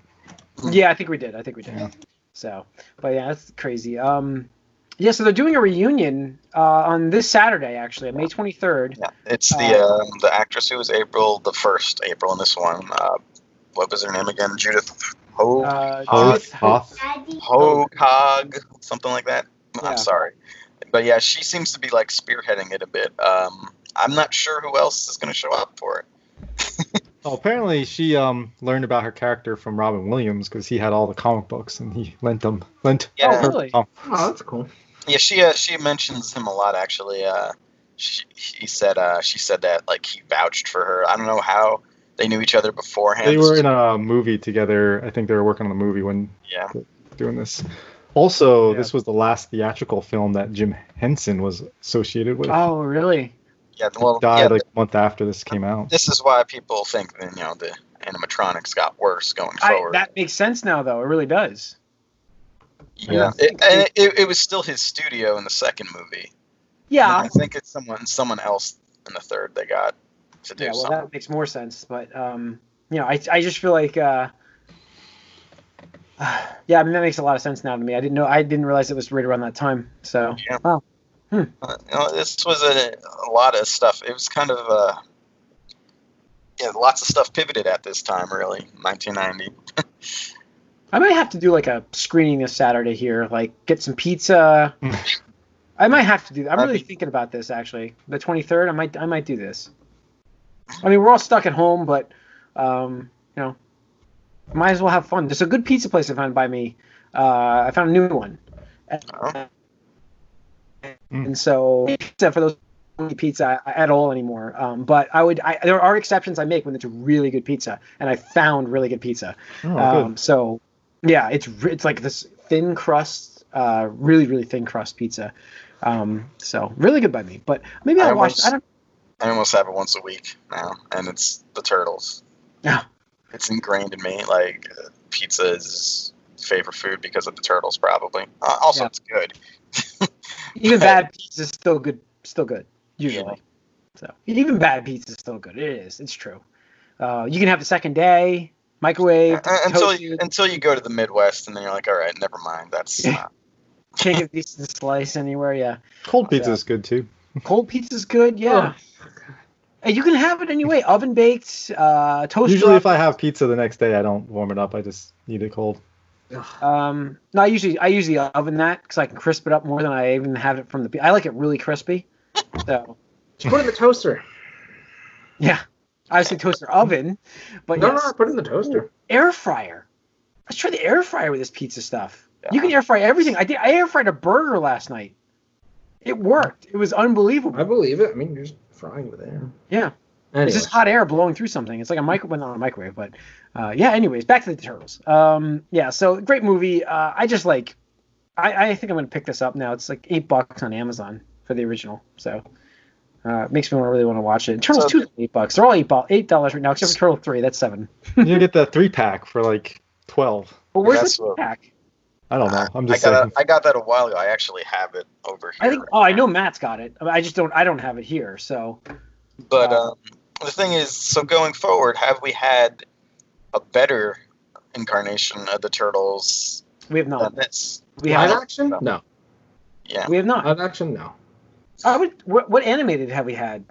S1: Yeah, I think we did. I think we did.
S3: Yeah.
S1: So, but yeah, that's crazy. Um, yeah, so they're doing a reunion uh, on this Saturday, actually, May 23rd.
S2: Yeah, it's the um, the actress who was April, the first April in this one. Uh, what was her name again? Judith Ho
S1: Uh,
S3: Hoth,
S1: Judith
S3: Hoth.
S2: Hocog, something like that.
S1: Yeah.
S2: I'm sorry, but yeah, she seems to be like spearheading it a bit. Um, I'm not sure who else is going to show up for it.
S3: Oh, apparently she um learned about her character from Robin Williams because he had all the comic books and he lent them lent.
S2: Yeah.
S1: Oh, really?
S3: Oh,
S4: that's cool.
S2: Yeah, she uh, she mentions him a lot actually. Uh, she he said uh, she said that like he vouched for her. I don't know how they knew each other beforehand.
S3: they were in a movie together. I think they were working on the movie when
S2: yeah.
S3: doing this. Also,
S1: Yeah.
S3: this was the last theatrical film that Jim Henson was associated with.
S1: Oh, really?
S2: Yeah, well,
S3: Died
S2: yeah,
S3: like a month after this came out.
S2: this is why people think that you know the animatronics got worse going
S1: I,
S2: forward.
S1: that makes sense now, though. It really does.
S2: Yeah, it, and it, it was still his studio in the second movie.
S1: Yeah.
S2: I think it's someone someone else in the third they got to do
S1: Yeah, well,
S2: something.
S1: that makes more sense. But um, you know, I, I just feel like uh, yeah, I mean that makes a lot of sense now to me. I didn't know, I didn't realize it was right around that time. So
S2: Yeah.
S1: wow.
S2: Uh, you know, this was a, a lot of stuff. It was kind of uh, yeah, lots of stuff pivoted at this time, really. 1990.
S1: I might have to do like a screening this Saturday here, like get some pizza. I might have to do that. I'm really thinking about this actually. The 23rd, I might I might do this. I mean, we're all stuck at home, but um, you know, might as well have fun. There's a good pizza place I found by me. Uh, I found a new one.
S2: Oh.
S1: And so pizza for those who don't eat pizza at all anymore. Um, but I would I, there are exceptions I make when it's really good pizza, and I found really good pizza.
S3: Oh, good.
S1: Um, so yeah, it's it's like this thin crust, uh, really really thin crust pizza. Um, so really good by me. But maybe
S2: I almost-
S1: I don't.
S2: I almost have it once a week now, and it's the turtles.
S1: Yeah.
S2: It's ingrained in me. Like uh, pizza is favorite food because of the turtles, probably. Uh, also,
S1: Yeah.
S2: it's good.
S1: Even bad pizza is still good. Still good usually. So even bad pizza is still good. It is. It's true. Uh, you can have the second day microwave.
S2: Uh, until you, until you go to the Midwest, and then you're like, all right, never mind. That's
S1: Yeah.
S2: not
S1: can't get a decent slice anywhere. Yeah.
S3: Cold pizza
S1: yeah.
S3: is good too.
S1: Cold pizza is good. Yeah. And you can have it anyway. Oven baked, uh, toaster.
S3: Usually, if. I have pizza the next day, I don't warm it up. I just eat it cold.
S1: Um, no, I usually I usually oven that because I can crisp it up more than I even have it from the. I like it really crispy. So
S4: Just put it in the toaster.
S1: yeah, obviously toaster oven, but
S4: No,
S1: yes,
S4: no, put it in the toaster.
S1: air fryer. Let's try the air fryer with this pizza stuff. You can air fry everything. I did. I air fried a burger last night. It worked. It was unbelievable.
S4: I believe it. I mean, you're just frying with air.
S1: Yeah.
S4: Anyway,
S1: It's just hot air blowing through something. It's like a micro, well, not a microwave, but uh, yeah. Anyways, back to the turtles. Um, yeah. So great movie. Uh, I just like. I, I think I'm gonna pick this up now. It's like eight bucks on Amazon for the original. So uh, makes me wanna really want to watch it. Turtles
S2: So-
S1: two eight bucks. They're all eight bu- eight dollars right now, except for Turtle three. That's seven.
S3: you get the three pack for like twelve.
S1: But where's
S2: That's
S1: the
S2: what-
S1: pack?
S3: I don't know. I'm just
S2: I got
S3: saying.
S2: I got that a while ago. I actually have it over here.
S1: I think.
S2: right
S1: Oh, I know Matt's got it. I just don't. I don't have it here. So
S2: But
S1: Uh,
S2: um, the thing is, so going forward, have we had a better incarnation of the turtles
S1: we have
S2: than
S1: not.
S2: this?
S1: We
S4: live
S1: have.
S4: action? No.
S2: Yeah.
S1: We have not.
S4: Live action? No.
S1: I would. What, what animated have we had?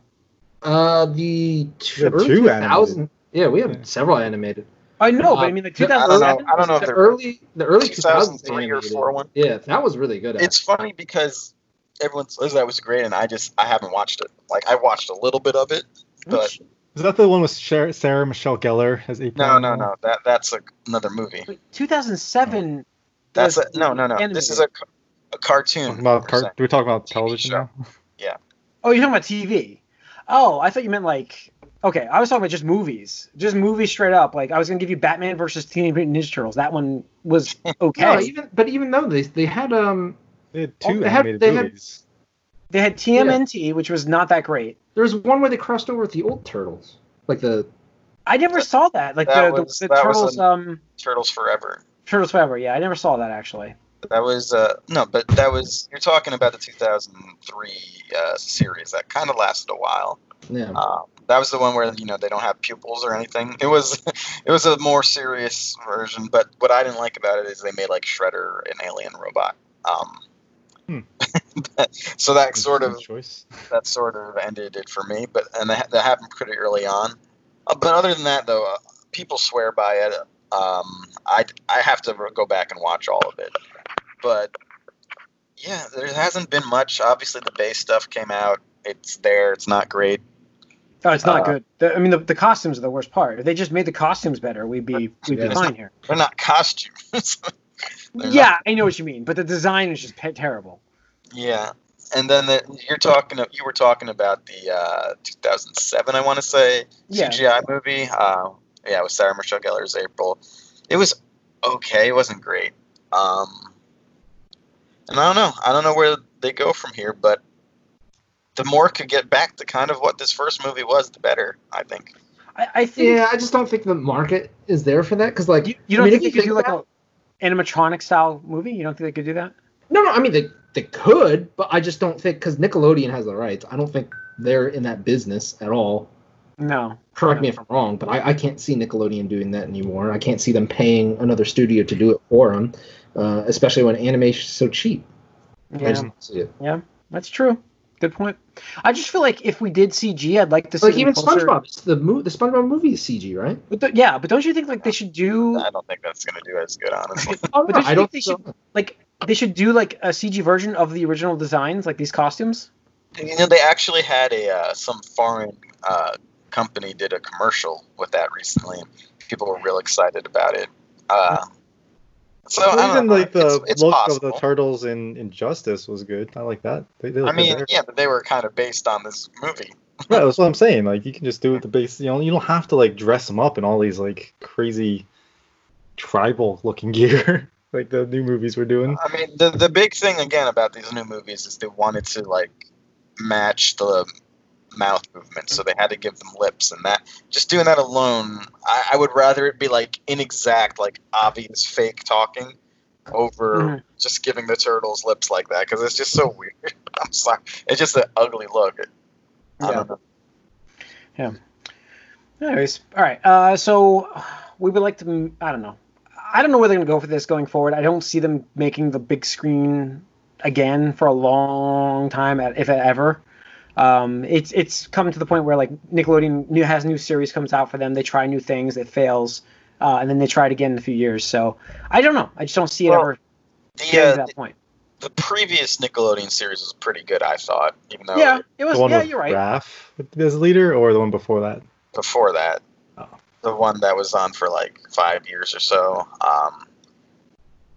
S4: Uh, the two,
S3: two
S4: 2000 Yeah, we have
S3: Yeah.
S4: several animated.
S1: I know,
S4: Uh,
S1: but I mean the
S4: I don't
S2: I don't know. I don't know if
S4: the early, the early 2000s
S2: 2003 or
S4: animated.
S2: 4 one?
S4: Yeah, that was really good.
S2: It's funny because everyone says that was great, and I just I haven't watched it. Like I watched a little bit of it, but
S3: Is that the one with Sarah, Sarah Michelle Gellar as April?
S2: no, no, no. That that's a, another movie.
S1: Wait, 2007.
S2: That's
S1: was
S2: a, no, no, no.
S1: animated.
S2: This is a, ca- a cartoon.
S3: About
S2: per
S3: car-
S2: se.
S3: do we talk about
S2: TV
S3: television
S2: show.
S3: now?
S1: Oh, you're talking about TV. Oh, I thought you meant like. Okay, I was talking about just movies, just movies straight up. Like I was gonna give you Batman versus Teenage Mutant Ninja Turtles. That one was okay.
S4: No, even but even though they they had um
S3: They had
S4: Oh,
S3: two
S4: they had-
S3: animated
S4: they had-
S1: they had TMNT, which was not that great.
S4: there was one where they crossed over with the old turtles, like the
S1: I never saw that. Like
S2: that
S1: the,
S2: was-
S1: the, the
S2: that
S1: Turtles,
S2: an-
S1: um,
S2: Turtles Forever.
S1: Turtles Forever. Yeah, I never saw that actually.
S2: That was uh no, but that was you're talking about the 2003 uh, series that kind of lasted a while.
S4: Yeah.
S2: Um, that was the one where you know they don't have pupils or anything. It was it was a more serious version, but what I didn't like about it is they made like Shredder an alien robot. Um,
S3: Hmm.
S2: so that sort of
S3: choice.
S2: that sort of ended it for me. But and that, that happened pretty early on. Uh, but other than that, though, uh, people swear by it. Um, I I have to go back and watch all of it. But yeah, there hasn't been much. Obviously, the Bay's stuff came out. It's there. It's not great.
S1: Oh, it's not
S2: Uh,
S1: good. The, I mean, the, the costumes are the worst part. If they just made the costumes better, we'd be we'd
S4: Yeah.
S1: be fine here.
S2: They're not costumes. They're
S1: Yeah, I know what you mean, but the design is just terrible.
S2: Yeah, and then the, you're talking. You were talking about the uh, 2007, I want to say,
S1: Yeah.
S2: CGI movie. Uh, yeah, with Sarah Michelle Gellar as April. It was okay. It wasn't great. Um, and I don't know. I don't know where they go from here, but the more it could get back to kind of what this first movie was, the better. I think.
S1: I, I think
S4: Yeah, I just don't think the market is there for that because, like,
S1: you, you
S4: I
S1: don't
S4: mean,
S1: think
S4: if
S1: they could
S4: you
S1: do like
S4: think
S1: a animatronic style movie? You don't think they could do that?
S4: No, no, I mean they they could, but I just don't think because Nickelodeon has the rights. I don't think they're in that business at all.
S1: No.
S4: Correct me if I'm wrong, but I, I can't see Nickelodeon doing that anymore. I can't see them paying another studio to do it for them, uh, especially when animation's so cheap. I
S1: Yeah,
S4: just don't see it.
S1: that's true. Good point. I just feel like if we did CG, I'd like to see
S4: Like even
S1: closer-
S4: SpongeBob, the mo- the SpongeBob movie is CG, right?
S1: But the, yeah, but don't you think like they should do
S2: I don't think that's gonna do as good, honestly.
S4: Oh,
S1: But
S4: no,
S1: don't you
S4: I don't
S1: think they
S4: so.
S1: should- like they should do like a CG version of the original designs, like these costumes?
S2: You know, they actually had a uh, some foreign uh, company did a commercial with that recently. People were real excited about it. Uh, so
S3: Well, even like the
S2: it's, it's
S3: look
S2: possible.
S3: of the turtles in Injustice was good. I like that. They, they
S2: I mean, yeah, but they were kind of based on this movie.
S3: Right, that's what I'm saying. Like you can just do it the base. You know, you don't have to like dress them up in all these like crazy tribal looking gear like the new movies we're doing.
S2: I mean, the the big thing again about these new movies is they wanted to like match the mouth movement, so they had to give them lips, and that just doing that alone, I, I would rather it be like inexact, like obvious fake talking, over
S1: Mhm.
S2: just giving the turtles lips like that because it's just so weird. I'm sorry, it's just an ugly look. I
S1: Yeah.
S2: don't know.
S1: Anyways, all right. Uh, so we would like to. I don't know. I don't know where they're going to go for this going forward. I don't see them making the big screen again for a long time, if ever. Um, it's it's come to the point where like Nickelodeon new has new series comes out for them. They try new things, it fails, uh, and then they try it again in a few years. So I don't know. I just don't see it
S2: Well,
S1: ever
S2: The,
S1: getting
S2: uh,
S1: to that point.
S2: the previous Nickelodeon series was pretty good, I thought, even though
S1: Yeah, it was.
S3: The one
S1: Yeah,
S3: with
S1: you're right.
S3: Raph as leader, or the one before that.
S2: before that.
S3: Oh.
S2: The one that was on for like five years or so. Um,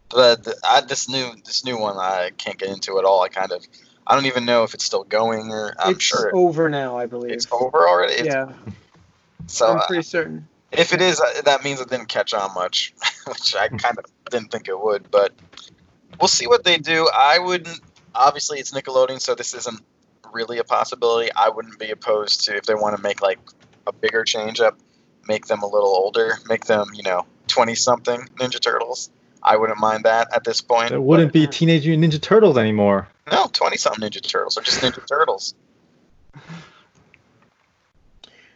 S2: but the, I, this new this new one I can't get into at all. I kind of I don't even know if it's still going or I'm sure
S1: it's
S2: sure
S1: over now, I believe.
S2: it's over already. It's-
S1: Yeah,
S2: So
S1: I'm
S2: uh,
S1: pretty certain.
S2: if it is, uh, that means it didn't catch on much, which I kind of didn't think it would. But we'll see what they do. I wouldn't. Obviously, it's Nickelodeon, so this isn't really a possibility. I wouldn't be opposed to if they want to make like a bigger change up, make them a little older, make them you know twenty something Ninja Turtles. I wouldn't mind that at this point.
S3: It wouldn't be Teenage Mutant Ninja Turtles anymore.
S2: No, twenty something Ninja Turtles or just Ninja Turtles.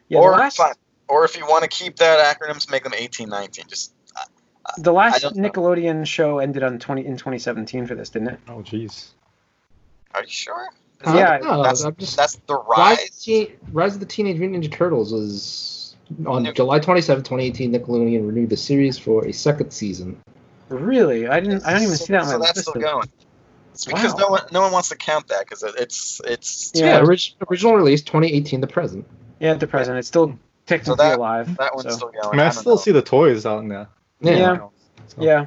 S1: Yeah,
S2: or
S1: last,
S2: fine. Or if you want to keep that acronyms, make them eighteen nineteen. Just
S1: the last
S2: don't know.
S1: Nickelodeon show ended on 20 in 2017 for this, didn't it?
S3: Oh jeez.
S2: are you sure?
S4: Uh,
S1: Yeah,
S4: no,
S2: that's,
S4: I'm just
S2: that's the
S4: Rise,
S2: rise.
S4: Of the Teenage Mutant Ninja Turtles was on
S2: Yep.
S4: July 27, 2018. Nickelodeon renewed the series for a second season.
S1: Really? I didn't. I don't even
S2: so,
S1: see that on
S2: So
S1: my
S2: that's
S1: list.
S2: still going. It's because
S1: Wow.
S2: no one no one wants to count that because it's it's
S1: Yeah.
S4: Yeah, orig- original release 2018 to present.
S1: Yeah, at the present, it's still technically
S2: that-
S1: alive.
S2: that one's
S1: so.
S2: still going.
S3: I mean, I
S2: don't
S3: still
S2: know.
S3: see the toys out in there.
S1: Yeah.
S3: So-
S1: Yeah,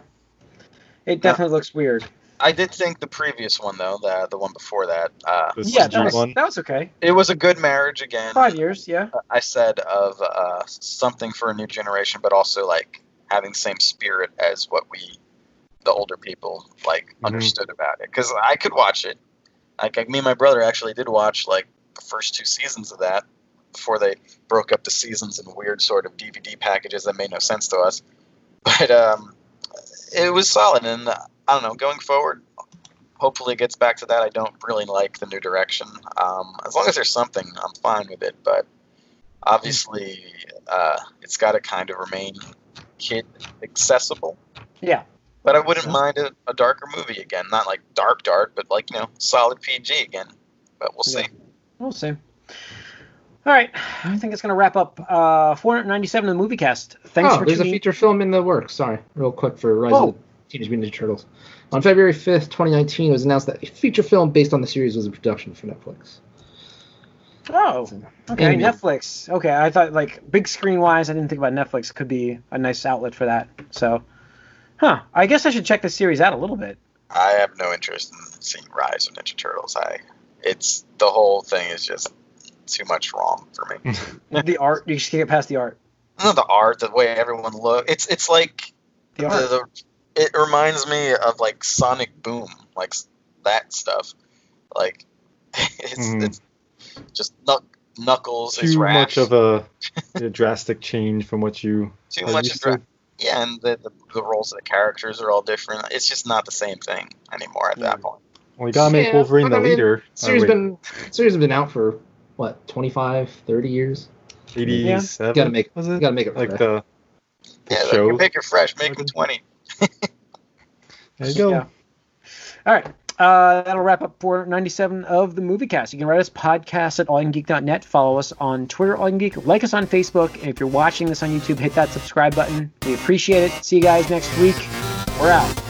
S1: it definitely looks weird.
S2: I did think the previous one though, the the one before that, uh,
S1: Yeah, that was,
S3: one.
S1: that was okay.
S2: it was a good marriage again.
S1: Five years, yeah.
S2: I said of uh, something for a new generation, but also like having same spirit as what we, the older people, like
S3: Mhm.
S2: understood about it. Because I could watch it. Like, like me and my brother actually did watch like the first two seasons of that before they broke up the seasons in weird sort of DVD packages that made no sense to us. But um, it was solid, and I don't know. Going forward, hopefully it gets back to that. I don't really like the new direction. Um, as long as there's something, I'm fine with it. But obviously, uh, it's got to kind of remain kid accessible.
S1: Yeah.
S2: But I wouldn't mind a, a darker movie again. Not like dark, dark, but like you know, solid PG again. But we'll see.
S1: Yeah. We'll see. All right, I think it's gonna wrap up uh, 497 of the movie cast. Thanks
S4: oh,
S1: for
S4: there's a feature film in the works. Sorry, real quick for Rise
S1: Oh.
S4: of the Teenage Mutant Ninja Turtles. On February 5th, 2019, it was announced that a feature film based on the series was in production for Netflix.
S1: Oh, okay,
S4: Animated.
S1: Netflix. Okay, I thought like big screen wise, I didn't think about Netflix could be a nice outlet for that. So, huh? I guess I should check the series out a little bit.
S2: I have no interest in seeing Rise of Ninja Turtles. I, it's the whole thing is just too much wrong for me.
S1: the art, you just can't get past the art.
S2: Not the art, the way everyone look. It's it's like
S1: The art.
S2: the, the, it reminds me of like Sonic Boom, like that stuff. Like it's
S3: Mhm.
S2: it's just knuck, Knuckles is
S3: Too
S2: rash.
S3: much of a, a drastic change from what you
S2: too much
S3: used
S2: of
S3: to.
S2: Dra- yeah, and the, the the roles of the characters are all different. It's just not the same thing anymore at that
S1: Yeah.
S2: point.
S3: Well, you gotta make
S4: Yeah,
S3: Wolverine the
S4: I mean,
S3: leader.
S4: Series been series has been out for what 25, 30 years.
S3: 87.
S4: Gotta make-
S3: was it?
S4: gotta make it
S3: like
S4: fresh.
S3: the, the
S2: Yeah, like,
S3: show.
S2: you make it fresh, make it twenty.
S3: there you go.
S1: Yeah. All right. Uh, that'll wrap up 497 of the movie cast. You can write us podcast at allingeek.net. Follow us on Twitter, allingeek. Like us on Facebook. And if you're watching this on YouTube, hit that subscribe button. We appreciate it. See you guys next week. We're out.